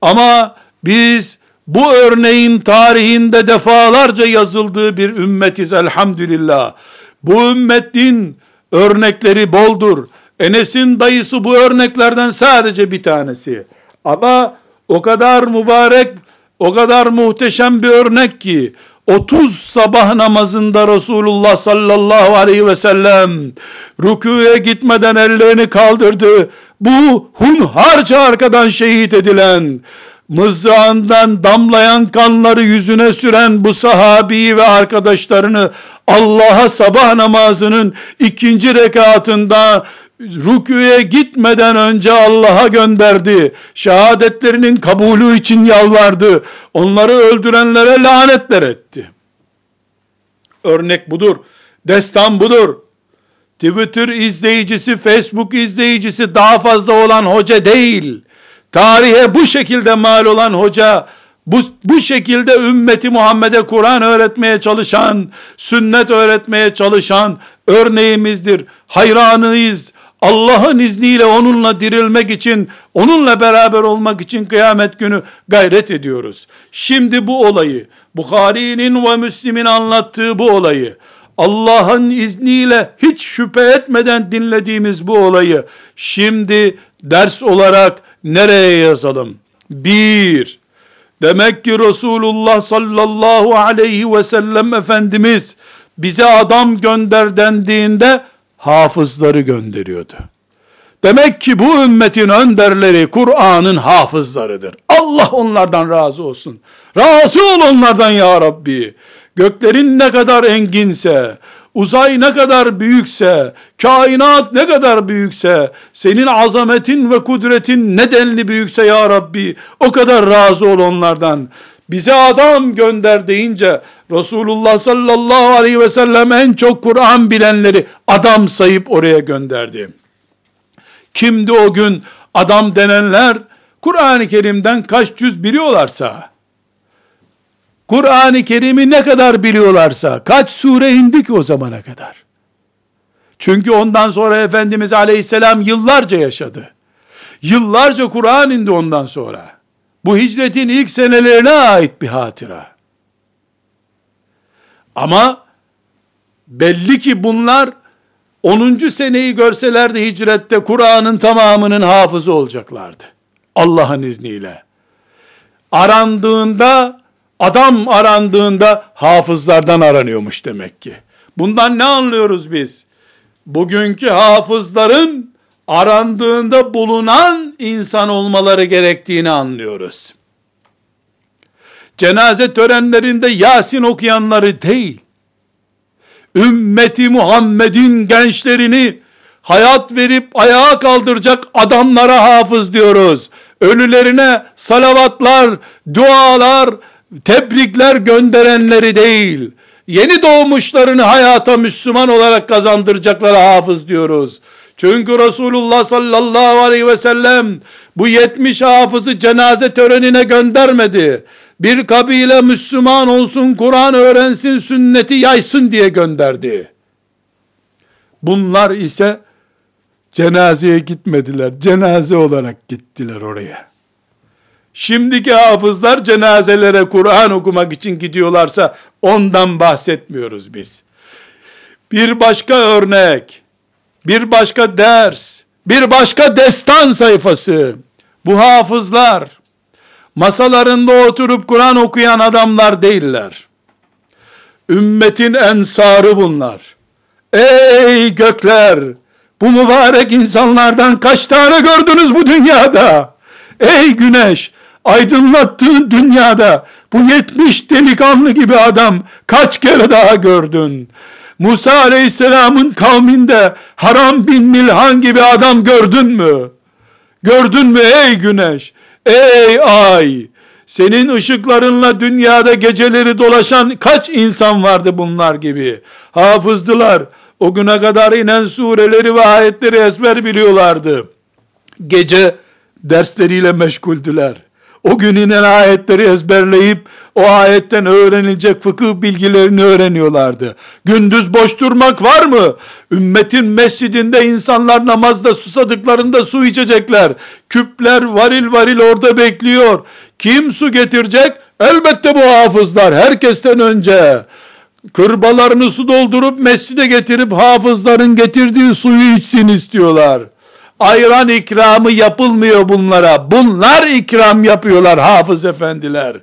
Ama biz bu örneğin tarihinde defalarca yazıldığı bir ümmetiz elhamdülillah. Bu ümmetin örnekleri boldur. Enes'in dayısı bu örneklerden sadece bir tanesi. Ama o kadar mübarek, o kadar muhteşem bir örnek ki 30 sabah namazında Resulullah sallallahu aleyhi ve sellem rüküye gitmeden ellerini kaldırdı. Bu hunharca arkadan şehit edilen mızrağından damlayan kanları yüzüne süren bu sahabiyi ve arkadaşlarını Allah'a sabah namazının ikinci rekatında rüküye gitmeden önce Allah'a gönderdi. Şehadetlerinin kabulü için yalvardı. Onları öldürenlere lanetler etti. Örnek budur. Destan budur. Twitter izleyicisi, Facebook izleyicisi daha fazla olan hoca değil. Tarihe bu şekilde mal olan hoca, bu, bu şekilde ümmeti Muhammed'e Kur'an öğretmeye çalışan, sünnet öğretmeye çalışan örneğimizdir. Hayranıyız. Allah'ın izniyle onunla dirilmek için, onunla beraber olmak için kıyamet günü gayret ediyoruz. Şimdi bu olayı, Bukhari'nin ve Müslim'in anlattığı bu olayı, Allah'ın izniyle hiç şüphe etmeden dinlediğimiz bu olayı, şimdi ders olarak nereye yazalım? Bir, demek ki Resulullah sallallahu aleyhi ve sellem Efendimiz, bize adam gönder dendiğinde, hafızları gönderiyordu. Demek ki bu ümmetin önderleri Kur'an'ın hafızlarıdır. Allah onlardan razı olsun. Razı ol onlardan ya Rabbi. Göklerin ne kadar enginse, uzay ne kadar büyükse, kainat ne kadar büyükse, senin azametin ve kudretin ne denli büyükse ya Rabbi, o kadar razı ol onlardan. Bize adam gönder deyince, Resulullah sallallahu aleyhi ve sellem en çok Kur'an bilenleri adam sayıp oraya gönderdi. Kimdi o gün adam denenler? Kur'an-ı Kerim'den kaç yüz biliyorlarsa, Kur'an-ı Kerim'i ne kadar biliyorlarsa, kaç sure indi ki o zamana kadar? Çünkü ondan sonra Efendimiz Aleyhisselam yıllarca yaşadı. Yıllarca Kur'an indi ondan sonra. Bu hicretin ilk senelerine ait bir hatıra. Ama belli ki bunlar 10. seneyi görselerdi hicrette Kur'an'ın tamamının hafızı olacaklardı. Allah'ın izniyle. Arandığında Adam arandığında hafızlardan aranıyormuş demek ki. Bundan ne anlıyoruz biz? Bugünkü hafızların arandığında bulunan insan olmaları gerektiğini anlıyoruz. Cenaze törenlerinde Yasin okuyanları değil, ümmeti Muhammed'in gençlerini hayat verip ayağa kaldıracak adamlara hafız diyoruz. Ölülerine salavatlar, dualar, tebrikler gönderenleri değil, yeni doğmuşlarını hayata Müslüman olarak kazandıracaklara hafız diyoruz. Çünkü Resulullah sallallahu aleyhi ve sellem bu 70 hafızı cenaze törenine göndermedi. Bir kabile Müslüman olsun, Kur'an öğrensin, sünneti yaysın diye gönderdi. Bunlar ise cenazeye gitmediler. Cenaze olarak gittiler oraya. Şimdiki hafızlar cenazelere Kur'an okumak için gidiyorlarsa ondan bahsetmiyoruz biz. Bir başka örnek, bir başka ders, bir başka destan sayfası. Bu hafızlar masalarında oturup Kur'an okuyan adamlar değiller. Ümmetin ensarı bunlar. Ey gökler! Bu mübarek insanlardan kaç tane gördünüz bu dünyada? Ey güneş! Aydınlattığın dünyada bu yetmiş delikanlı gibi adam kaç kere daha gördün? Musa aleyhisselamın kavminde Haram bin Milhan gibi adam gördün mü? Gördün mü ey güneş? Ey ay! Senin ışıklarınla dünyada geceleri dolaşan kaç insan vardı bunlar gibi? Hafızdılar. O güne kadar inen sureleri ve ayetleri ezber biliyorlardı. Gece dersleriyle meşguldüler o gün inen ayetleri ezberleyip o ayetten öğrenilecek fıkıh bilgilerini öğreniyorlardı. Gündüz boş durmak var mı? Ümmetin mescidinde insanlar namazda susadıklarında su içecekler. Küpler varil varil orada bekliyor. Kim su getirecek? Elbette bu hafızlar herkesten önce. Kırbalarını su doldurup mescide getirip hafızların getirdiği suyu içsin istiyorlar ayran ikramı yapılmıyor bunlara. Bunlar ikram yapıyorlar hafız efendiler.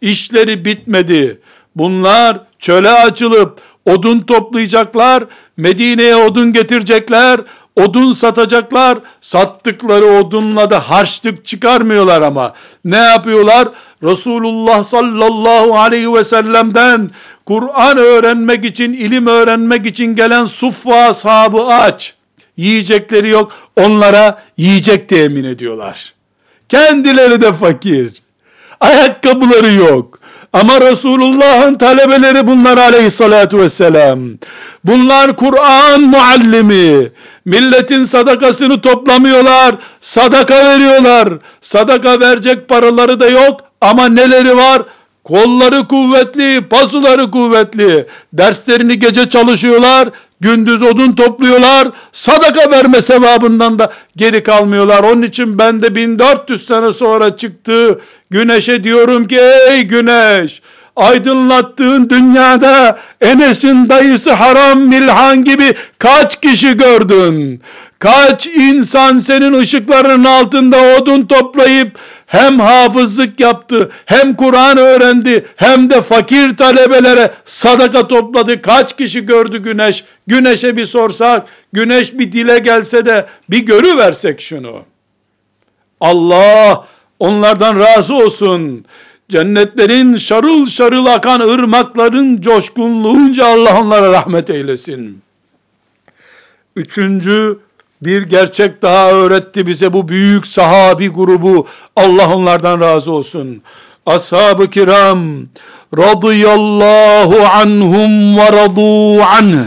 İşleri bitmedi. Bunlar çöle açılıp odun toplayacaklar, Medine'ye odun getirecekler, odun satacaklar. Sattıkları odunla da harçlık çıkarmıyorlar ama. Ne yapıyorlar? Resulullah sallallahu aleyhi ve sellem'den Kur'an öğrenmek için, ilim öğrenmek için gelen suffa ashabı aç yiyecekleri yok. Onlara yiyecek temin ediyorlar. Kendileri de fakir. Ayakkabıları yok. Ama Resulullah'ın talebeleri bunlar aleyhissalatu vesselam. Bunlar Kur'an muallimi. Milletin sadakasını toplamıyorlar. Sadaka veriyorlar. Sadaka verecek paraları da yok. Ama neleri var? Kolları kuvvetli, pasuları kuvvetli. Derslerini gece çalışıyorlar, gündüz odun topluyorlar. Sadaka verme sevabından da geri kalmıyorlar. Onun için ben de 1400 sene sonra çıktığı güneşe diyorum ki ey güneş aydınlattığın dünyada Enes'in dayısı Haram Milhan gibi kaç kişi gördün? Kaç insan senin ışıklarının altında odun toplayıp hem hafızlık yaptı, hem Kur'an öğrendi, hem de fakir talebelere sadaka topladı. Kaç kişi gördü güneş? Güneşe bir sorsak, güneş bir dile gelse de bir görü versek şunu. Allah onlardan razı olsun. Cennetlerin şarıl şarıl akan ırmakların coşkunluğunca Allah onlara rahmet eylesin. Üçüncü bir gerçek daha öğretti bize bu büyük sahabi grubu. Allah onlardan razı olsun. Ashab-ı kiram radıyallahu anhum ve radu anh.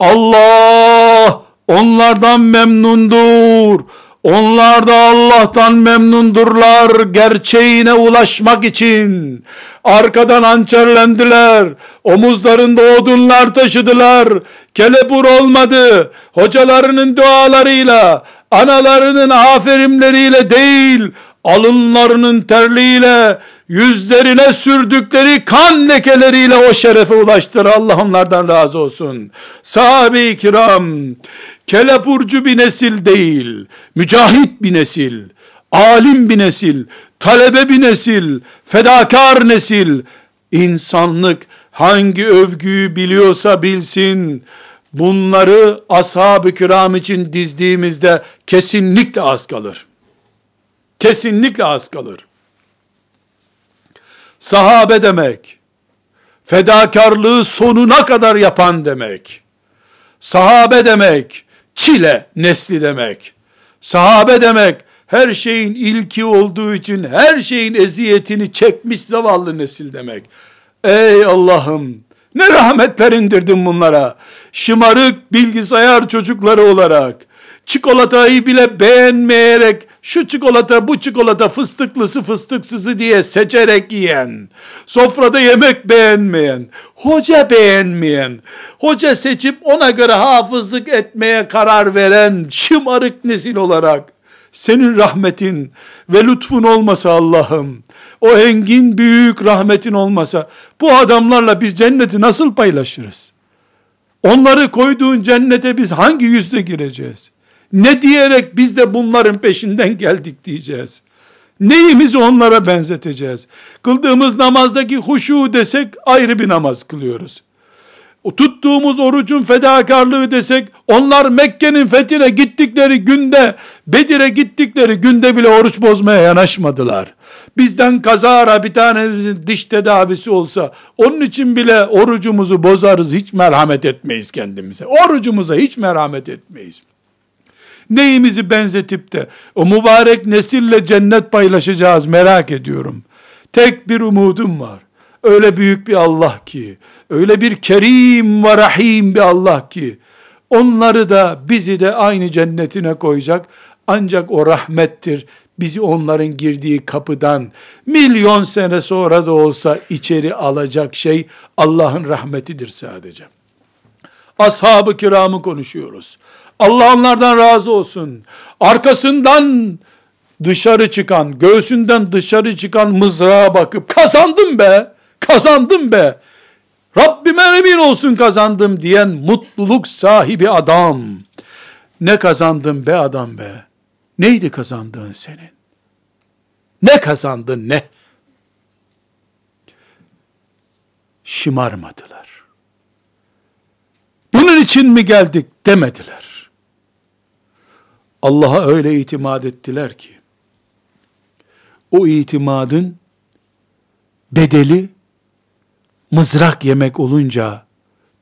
Allah onlardan memnundur. Onlar da Allah'tan memnundurlar gerçeğine ulaşmak için. Arkadan hançerlendiler. Omuzlarında odunlar taşıdılar. Kelepur olmadı. Hocalarının dualarıyla, analarının aferinleriyle değil, alınlarının terliğiyle, yüzlerine sürdükleri kan lekeleriyle o şerefe ulaştır. Allah onlardan razı olsun. Sahabe-i kiram, kelepurcu bir nesil değil, mücahit bir nesil, alim bir nesil, talebe bir nesil, fedakar nesil, insanlık hangi övgüyü biliyorsa bilsin, bunları ashab-ı kiram için dizdiğimizde kesinlikle az kalır. Kesinlikle az kalır. Sahabe demek, fedakarlığı sonuna kadar yapan demek. Sahabe demek, çile nesli demek. Sahabe demek, her şeyin ilki olduğu için her şeyin eziyetini çekmiş zavallı nesil demek. Ey Allah'ım, ne rahmetler indirdin bunlara. Şımarık bilgisayar çocukları olarak, çikolatayı bile beğenmeyerek şu çikolata bu çikolata fıstıklısı fıstıksızı diye seçerek yiyen, sofrada yemek beğenmeyen, hoca beğenmeyen, hoca seçip ona göre hafızlık etmeye karar veren şımarık nesil olarak senin rahmetin ve lütfun olmasa Allah'ım, o engin büyük rahmetin olmasa, bu adamlarla biz cenneti nasıl paylaşırız? Onları koyduğun cennete biz hangi yüzle gireceğiz? Ne diyerek biz de bunların peşinden geldik diyeceğiz. Neyimizi onlara benzeteceğiz? Kıldığımız namazdaki huşu desek ayrı bir namaz kılıyoruz. O tuttuğumuz orucun fedakarlığı desek, onlar Mekke'nin fethine gittikleri günde, Bedir'e gittikleri günde bile oruç bozmaya yanaşmadılar. Bizden kazara bir tane diş tedavisi olsa, onun için bile orucumuzu bozarız, hiç merhamet etmeyiz kendimize. Orucumuza hiç merhamet etmeyiz neyimizi benzetip de o mübarek nesille cennet paylaşacağız merak ediyorum. Tek bir umudum var. Öyle büyük bir Allah ki, öyle bir kerim ve rahim bir Allah ki, onları da bizi de aynı cennetine koyacak. Ancak o rahmettir. Bizi onların girdiği kapıdan milyon sene sonra da olsa içeri alacak şey Allah'ın rahmetidir sadece. Ashab-ı kiramı konuşuyoruz. Allah onlardan razı olsun. Arkasından dışarı çıkan, göğsünden dışarı çıkan mızrağa bakıp kazandım be, kazandım be. Rabbime emin olsun kazandım diyen mutluluk sahibi adam. Ne kazandın be adam be? Neydi kazandığın senin? Ne kazandın ne? Şımarmadılar. Bunun için mi geldik demediler. Allah'a öyle itimat ettiler ki, o itimadın bedeli mızrak yemek olunca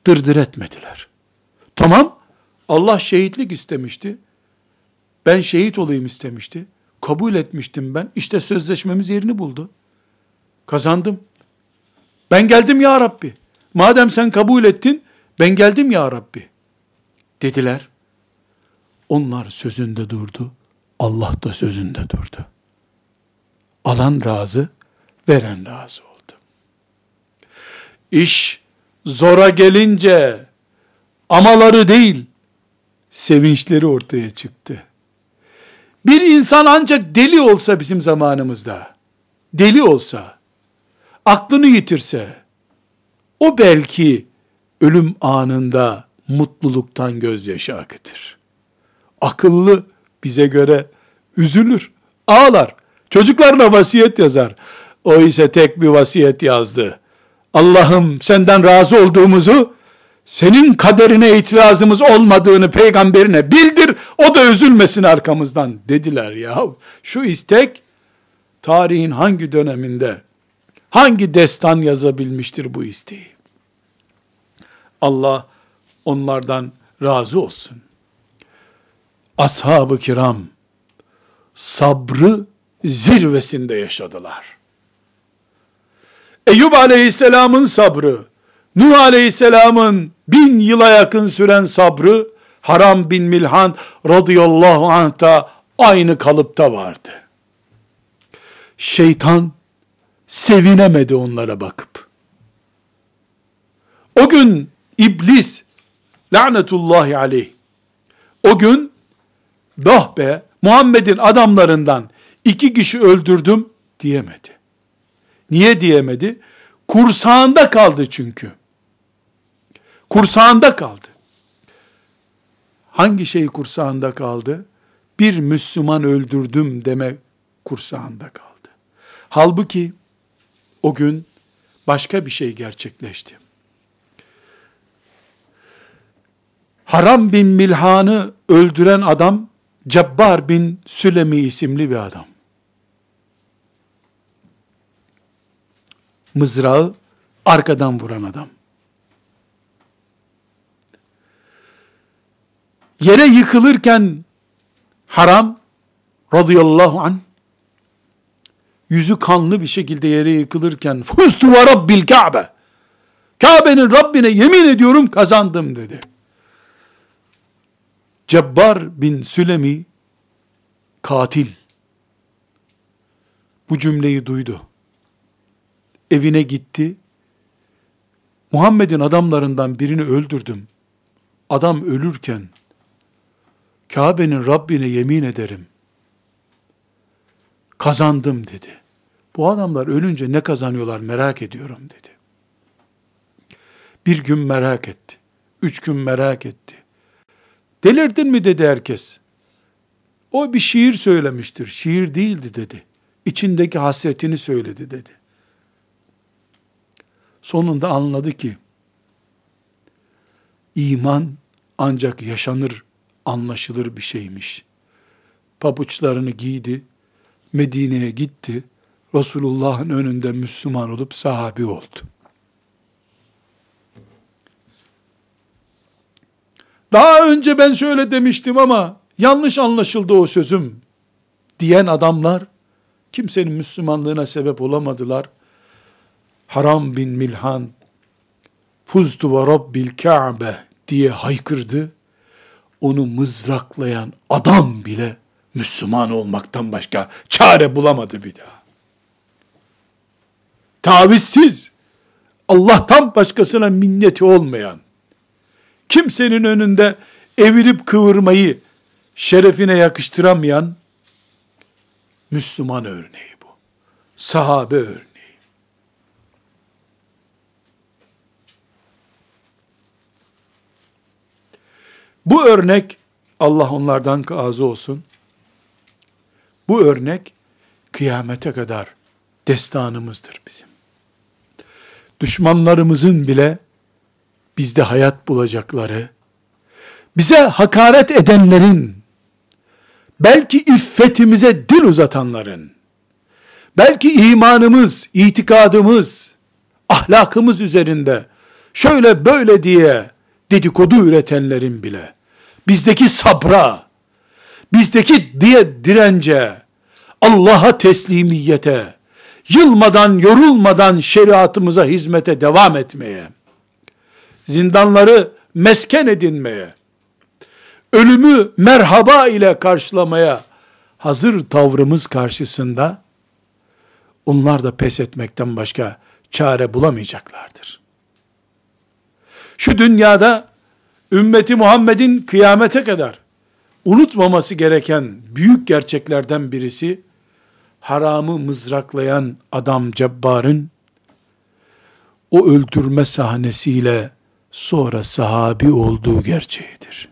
dırdır etmediler. Tamam, Allah şehitlik istemişti. Ben şehit olayım istemişti. Kabul etmiştim ben. İşte sözleşmemiz yerini buldu. Kazandım. Ben geldim ya Rabbi. Madem sen kabul ettin, ben geldim ya Rabbi. Dediler. Onlar sözünde durdu. Allah da sözünde durdu. Alan razı, veren razı oldu. İş zora gelince amaları değil, sevinçleri ortaya çıktı. Bir insan ancak deli olsa bizim zamanımızda, deli olsa, aklını yitirse, o belki ölüm anında mutluluktan gözyaşı akıtır akıllı bize göre üzülür, ağlar. Çocuklarına vasiyet yazar. O ise tek bir vasiyet yazdı. Allah'ım senden razı olduğumuzu, senin kaderine itirazımız olmadığını peygamberine bildir, o da üzülmesin arkamızdan dediler ya. Şu istek, tarihin hangi döneminde Hangi destan yazabilmiştir bu isteği? Allah onlardan razı olsun. Ashab-ı kiram sabrı zirvesinde yaşadılar. Eyüp aleyhisselamın sabrı, Nuh aleyhisselamın bin yıla yakın süren sabrı, Haram bin Milhan radıyallahu anh da aynı kalıpta vardı. Şeytan sevinemedi onlara bakıp. O gün iblis lanetullahi aleyh o gün bah be Muhammed'in adamlarından iki kişi öldürdüm diyemedi. Niye diyemedi? Kursağında kaldı çünkü. Kursağında kaldı. Hangi şey kursağında kaldı? Bir Müslüman öldürdüm deme kursağında kaldı. Halbuki o gün başka bir şey gerçekleşti. Haram bin Milhan'ı öldüren adam Cabbar bin Sülemi isimli bir adam. Mızrağı arkadan vuran adam. Yere yıkılırken haram radıyallahu an yüzü kanlı bir şekilde yere yıkılırken fustu ve rabbil Kabe Kabe'nin Rabbine yemin ediyorum kazandım dedi. Cebbar bin Sülemi katil bu cümleyi duydu. Evine gitti. Muhammed'in adamlarından birini öldürdüm. Adam ölürken Kabe'nin Rabbine yemin ederim. Kazandım dedi. Bu adamlar ölünce ne kazanıyorlar merak ediyorum dedi. Bir gün merak etti. Üç gün merak etti. Delirdin mi dedi herkes. O bir şiir söylemiştir. Şiir değildi dedi. İçindeki hasretini söyledi dedi. Sonunda anladı ki iman ancak yaşanır, anlaşılır bir şeymiş. Pabuçlarını giydi, Medine'ye gitti. Resulullah'ın önünde Müslüman olup sahabi oldu. Daha önce ben şöyle demiştim ama yanlış anlaşıldı o sözüm diyen adamlar kimsenin Müslümanlığına sebep olamadılar. Haram bin Milhan fuztu ve rabbil Kabe diye haykırdı. Onu mızraklayan adam bile Müslüman olmaktan başka çare bulamadı bir daha. Tavizsiz, Allah'tan başkasına minneti olmayan, kimsenin önünde evirip kıvırmayı şerefine yakıştıramayan Müslüman örneği bu. Sahabe örneği. Bu örnek Allah onlardan razı olsun. Bu örnek kıyamete kadar destanımızdır bizim. Düşmanlarımızın bile bizde hayat bulacakları, bize hakaret edenlerin, belki iffetimize dil uzatanların, belki imanımız, itikadımız, ahlakımız üzerinde şöyle böyle diye dedikodu üretenlerin bile bizdeki sabra, bizdeki diye dirence, Allah'a teslimiyete, yılmadan, yorulmadan şeriatımıza hizmete devam etmeye, zindanları mesken edinmeye, ölümü merhaba ile karşılamaya hazır tavrımız karşısında onlar da pes etmekten başka çare bulamayacaklardır. Şu dünyada ümmeti Muhammed'in kıyamete kadar unutmaması gereken büyük gerçeklerden birisi haramı mızraklayan adam Cebbar'ın o öldürme sahnesiyle sonra sahabi olduğu gerçeğidir.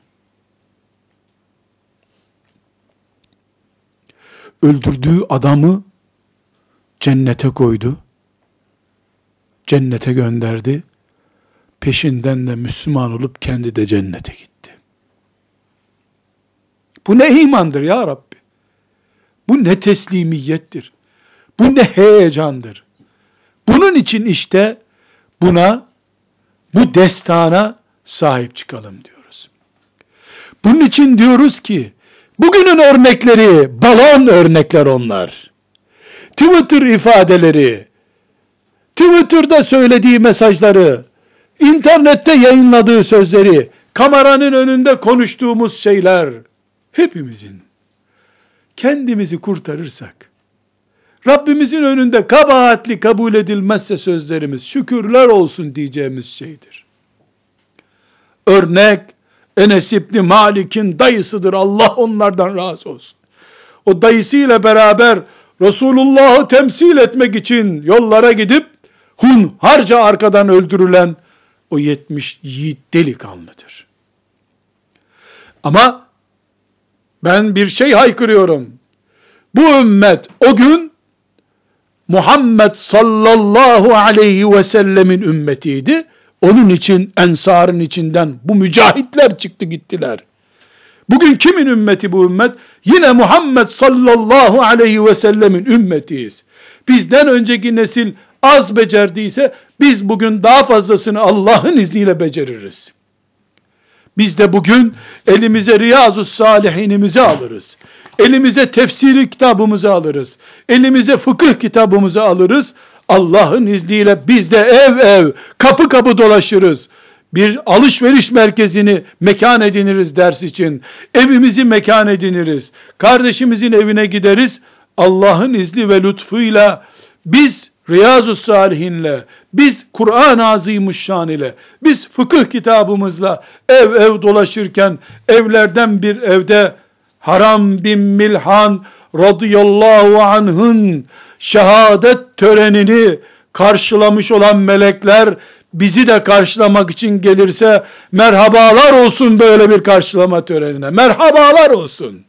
Öldürdüğü adamı cennete koydu. Cennete gönderdi. Peşinden de Müslüman olup kendi de cennete gitti. Bu ne imandır ya Rabbi? Bu ne teslimiyettir? Bu ne heyecandır? Bunun için işte buna, bu destana sahip çıkalım diyoruz. Bunun için diyoruz ki, bugünün örnekleri, balon örnekler onlar. Twitter ifadeleri, Twitter'da söylediği mesajları, internette yayınladığı sözleri, kameranın önünde konuştuğumuz şeyler, hepimizin kendimizi kurtarırsak, Rabbimizin önünde kabahatli kabul edilmezse sözlerimiz şükürler olsun diyeceğimiz şeydir. Örnek Enes İbni Malik'in dayısıdır. Allah onlardan razı olsun. O dayısıyla beraber Resulullah'ı temsil etmek için yollara gidip Hun harca arkadan öldürülen o 70 yiğit delikanlıdır. Ama ben bir şey haykırıyorum. Bu ümmet o gün Muhammed sallallahu aleyhi ve sellemin ümmetiydi. Onun için ensarın içinden bu mücahitler çıktı gittiler. Bugün kimin ümmeti bu ümmet? Yine Muhammed sallallahu aleyhi ve sellemin ümmetiyiz. Bizden önceki nesil az becerdiyse biz bugün daha fazlasını Allah'ın izniyle beceririz. Biz de bugün elimize Riyazu Salihinimizi alırız. Elimize tefsiri kitabımızı alırız. Elimize fıkıh kitabımızı alırız. Allah'ın izniyle biz de ev ev, kapı kapı dolaşırız. Bir alışveriş merkezini mekan ediniriz ders için. Evimizi mekan ediniriz. Kardeşimizin evine gideriz. Allah'ın izni ve lütfuyla biz Riyazu Salihinle, biz Kur'an-ı Azimuşşan ile, biz fıkıh kitabımızla ev ev dolaşırken evlerden bir evde Haram bin Milhan radıyallahu anh'ın şehadet törenini karşılamış olan melekler bizi de karşılamak için gelirse merhabalar olsun böyle bir karşılama törenine. Merhabalar olsun.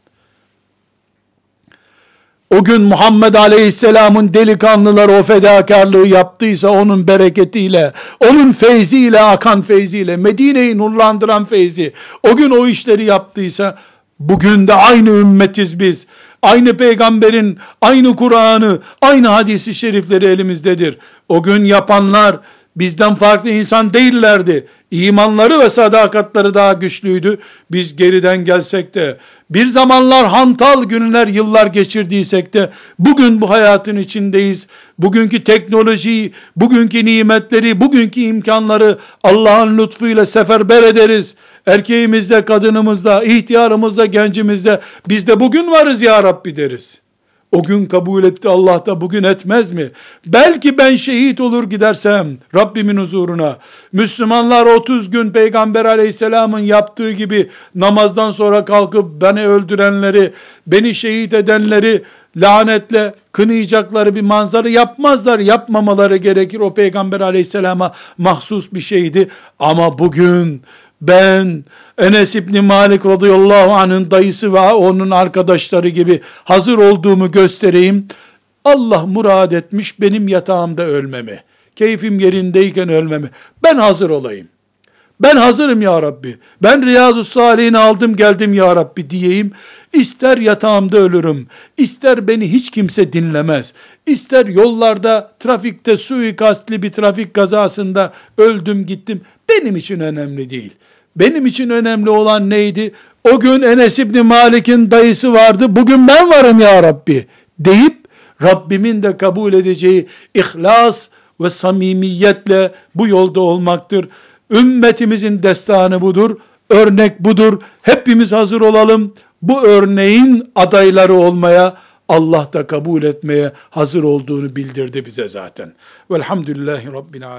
O gün Muhammed Aleyhisselam'ın delikanlılar o fedakarlığı yaptıysa onun bereketiyle, onun feyziyle, akan feyziyle, Medine'yi nurlandıran feyzi, o gün o işleri yaptıysa, bugün de aynı ümmetiz biz. Aynı peygamberin, aynı Kur'an'ı, aynı hadisi şerifleri elimizdedir. O gün yapanlar, bizden farklı insan değillerdi. İmanları ve sadakatları daha güçlüydü. Biz geriden gelsek de, bir zamanlar hantal günler, yıllar geçirdiysek de, bugün bu hayatın içindeyiz. Bugünkü teknolojiyi, bugünkü nimetleri, bugünkü imkanları Allah'ın lütfuyla seferber ederiz. Erkeğimizde, kadınımızda, ihtiyarımızda, gencimizde, biz de bugün varız ya Rabbi deriz. O gün kabul etti Allah da bugün etmez mi? Belki ben şehit olur gidersem Rabbimin huzuruna. Müslümanlar 30 gün Peygamber aleyhisselamın yaptığı gibi namazdan sonra kalkıp beni öldürenleri, beni şehit edenleri lanetle kınayacakları bir manzara yapmazlar. Yapmamaları gerekir. O Peygamber aleyhisselama mahsus bir şeydi. Ama bugün ben Enes İbni Malik radıyallahu anh'ın dayısı ve onun arkadaşları gibi hazır olduğumu göstereyim. Allah murad etmiş benim yatağımda ölmemi. Keyfim yerindeyken ölmemi. Ben hazır olayım. Ben hazırım ya Rabbi. Ben Riyazu Salih'ini aldım geldim ya Rabbi diyeyim. İster yatağımda ölürüm, ister beni hiç kimse dinlemez, ister yollarda, trafikte suikastli bir trafik kazasında öldüm gittim. Benim için önemli değil. Benim için önemli olan neydi? O gün Enes İbni Malik'in dayısı vardı. Bugün ben varım ya Rabbi deyip Rabbimin de kabul edeceği ihlas ve samimiyetle bu yolda olmaktır. Ümmetimizin destanı budur. Örnek budur. Hepimiz hazır olalım. Bu örneğin adayları olmaya, Allah da kabul etmeye hazır olduğunu bildirdi bize zaten. Velhamdülillahi Rabbil Alemin.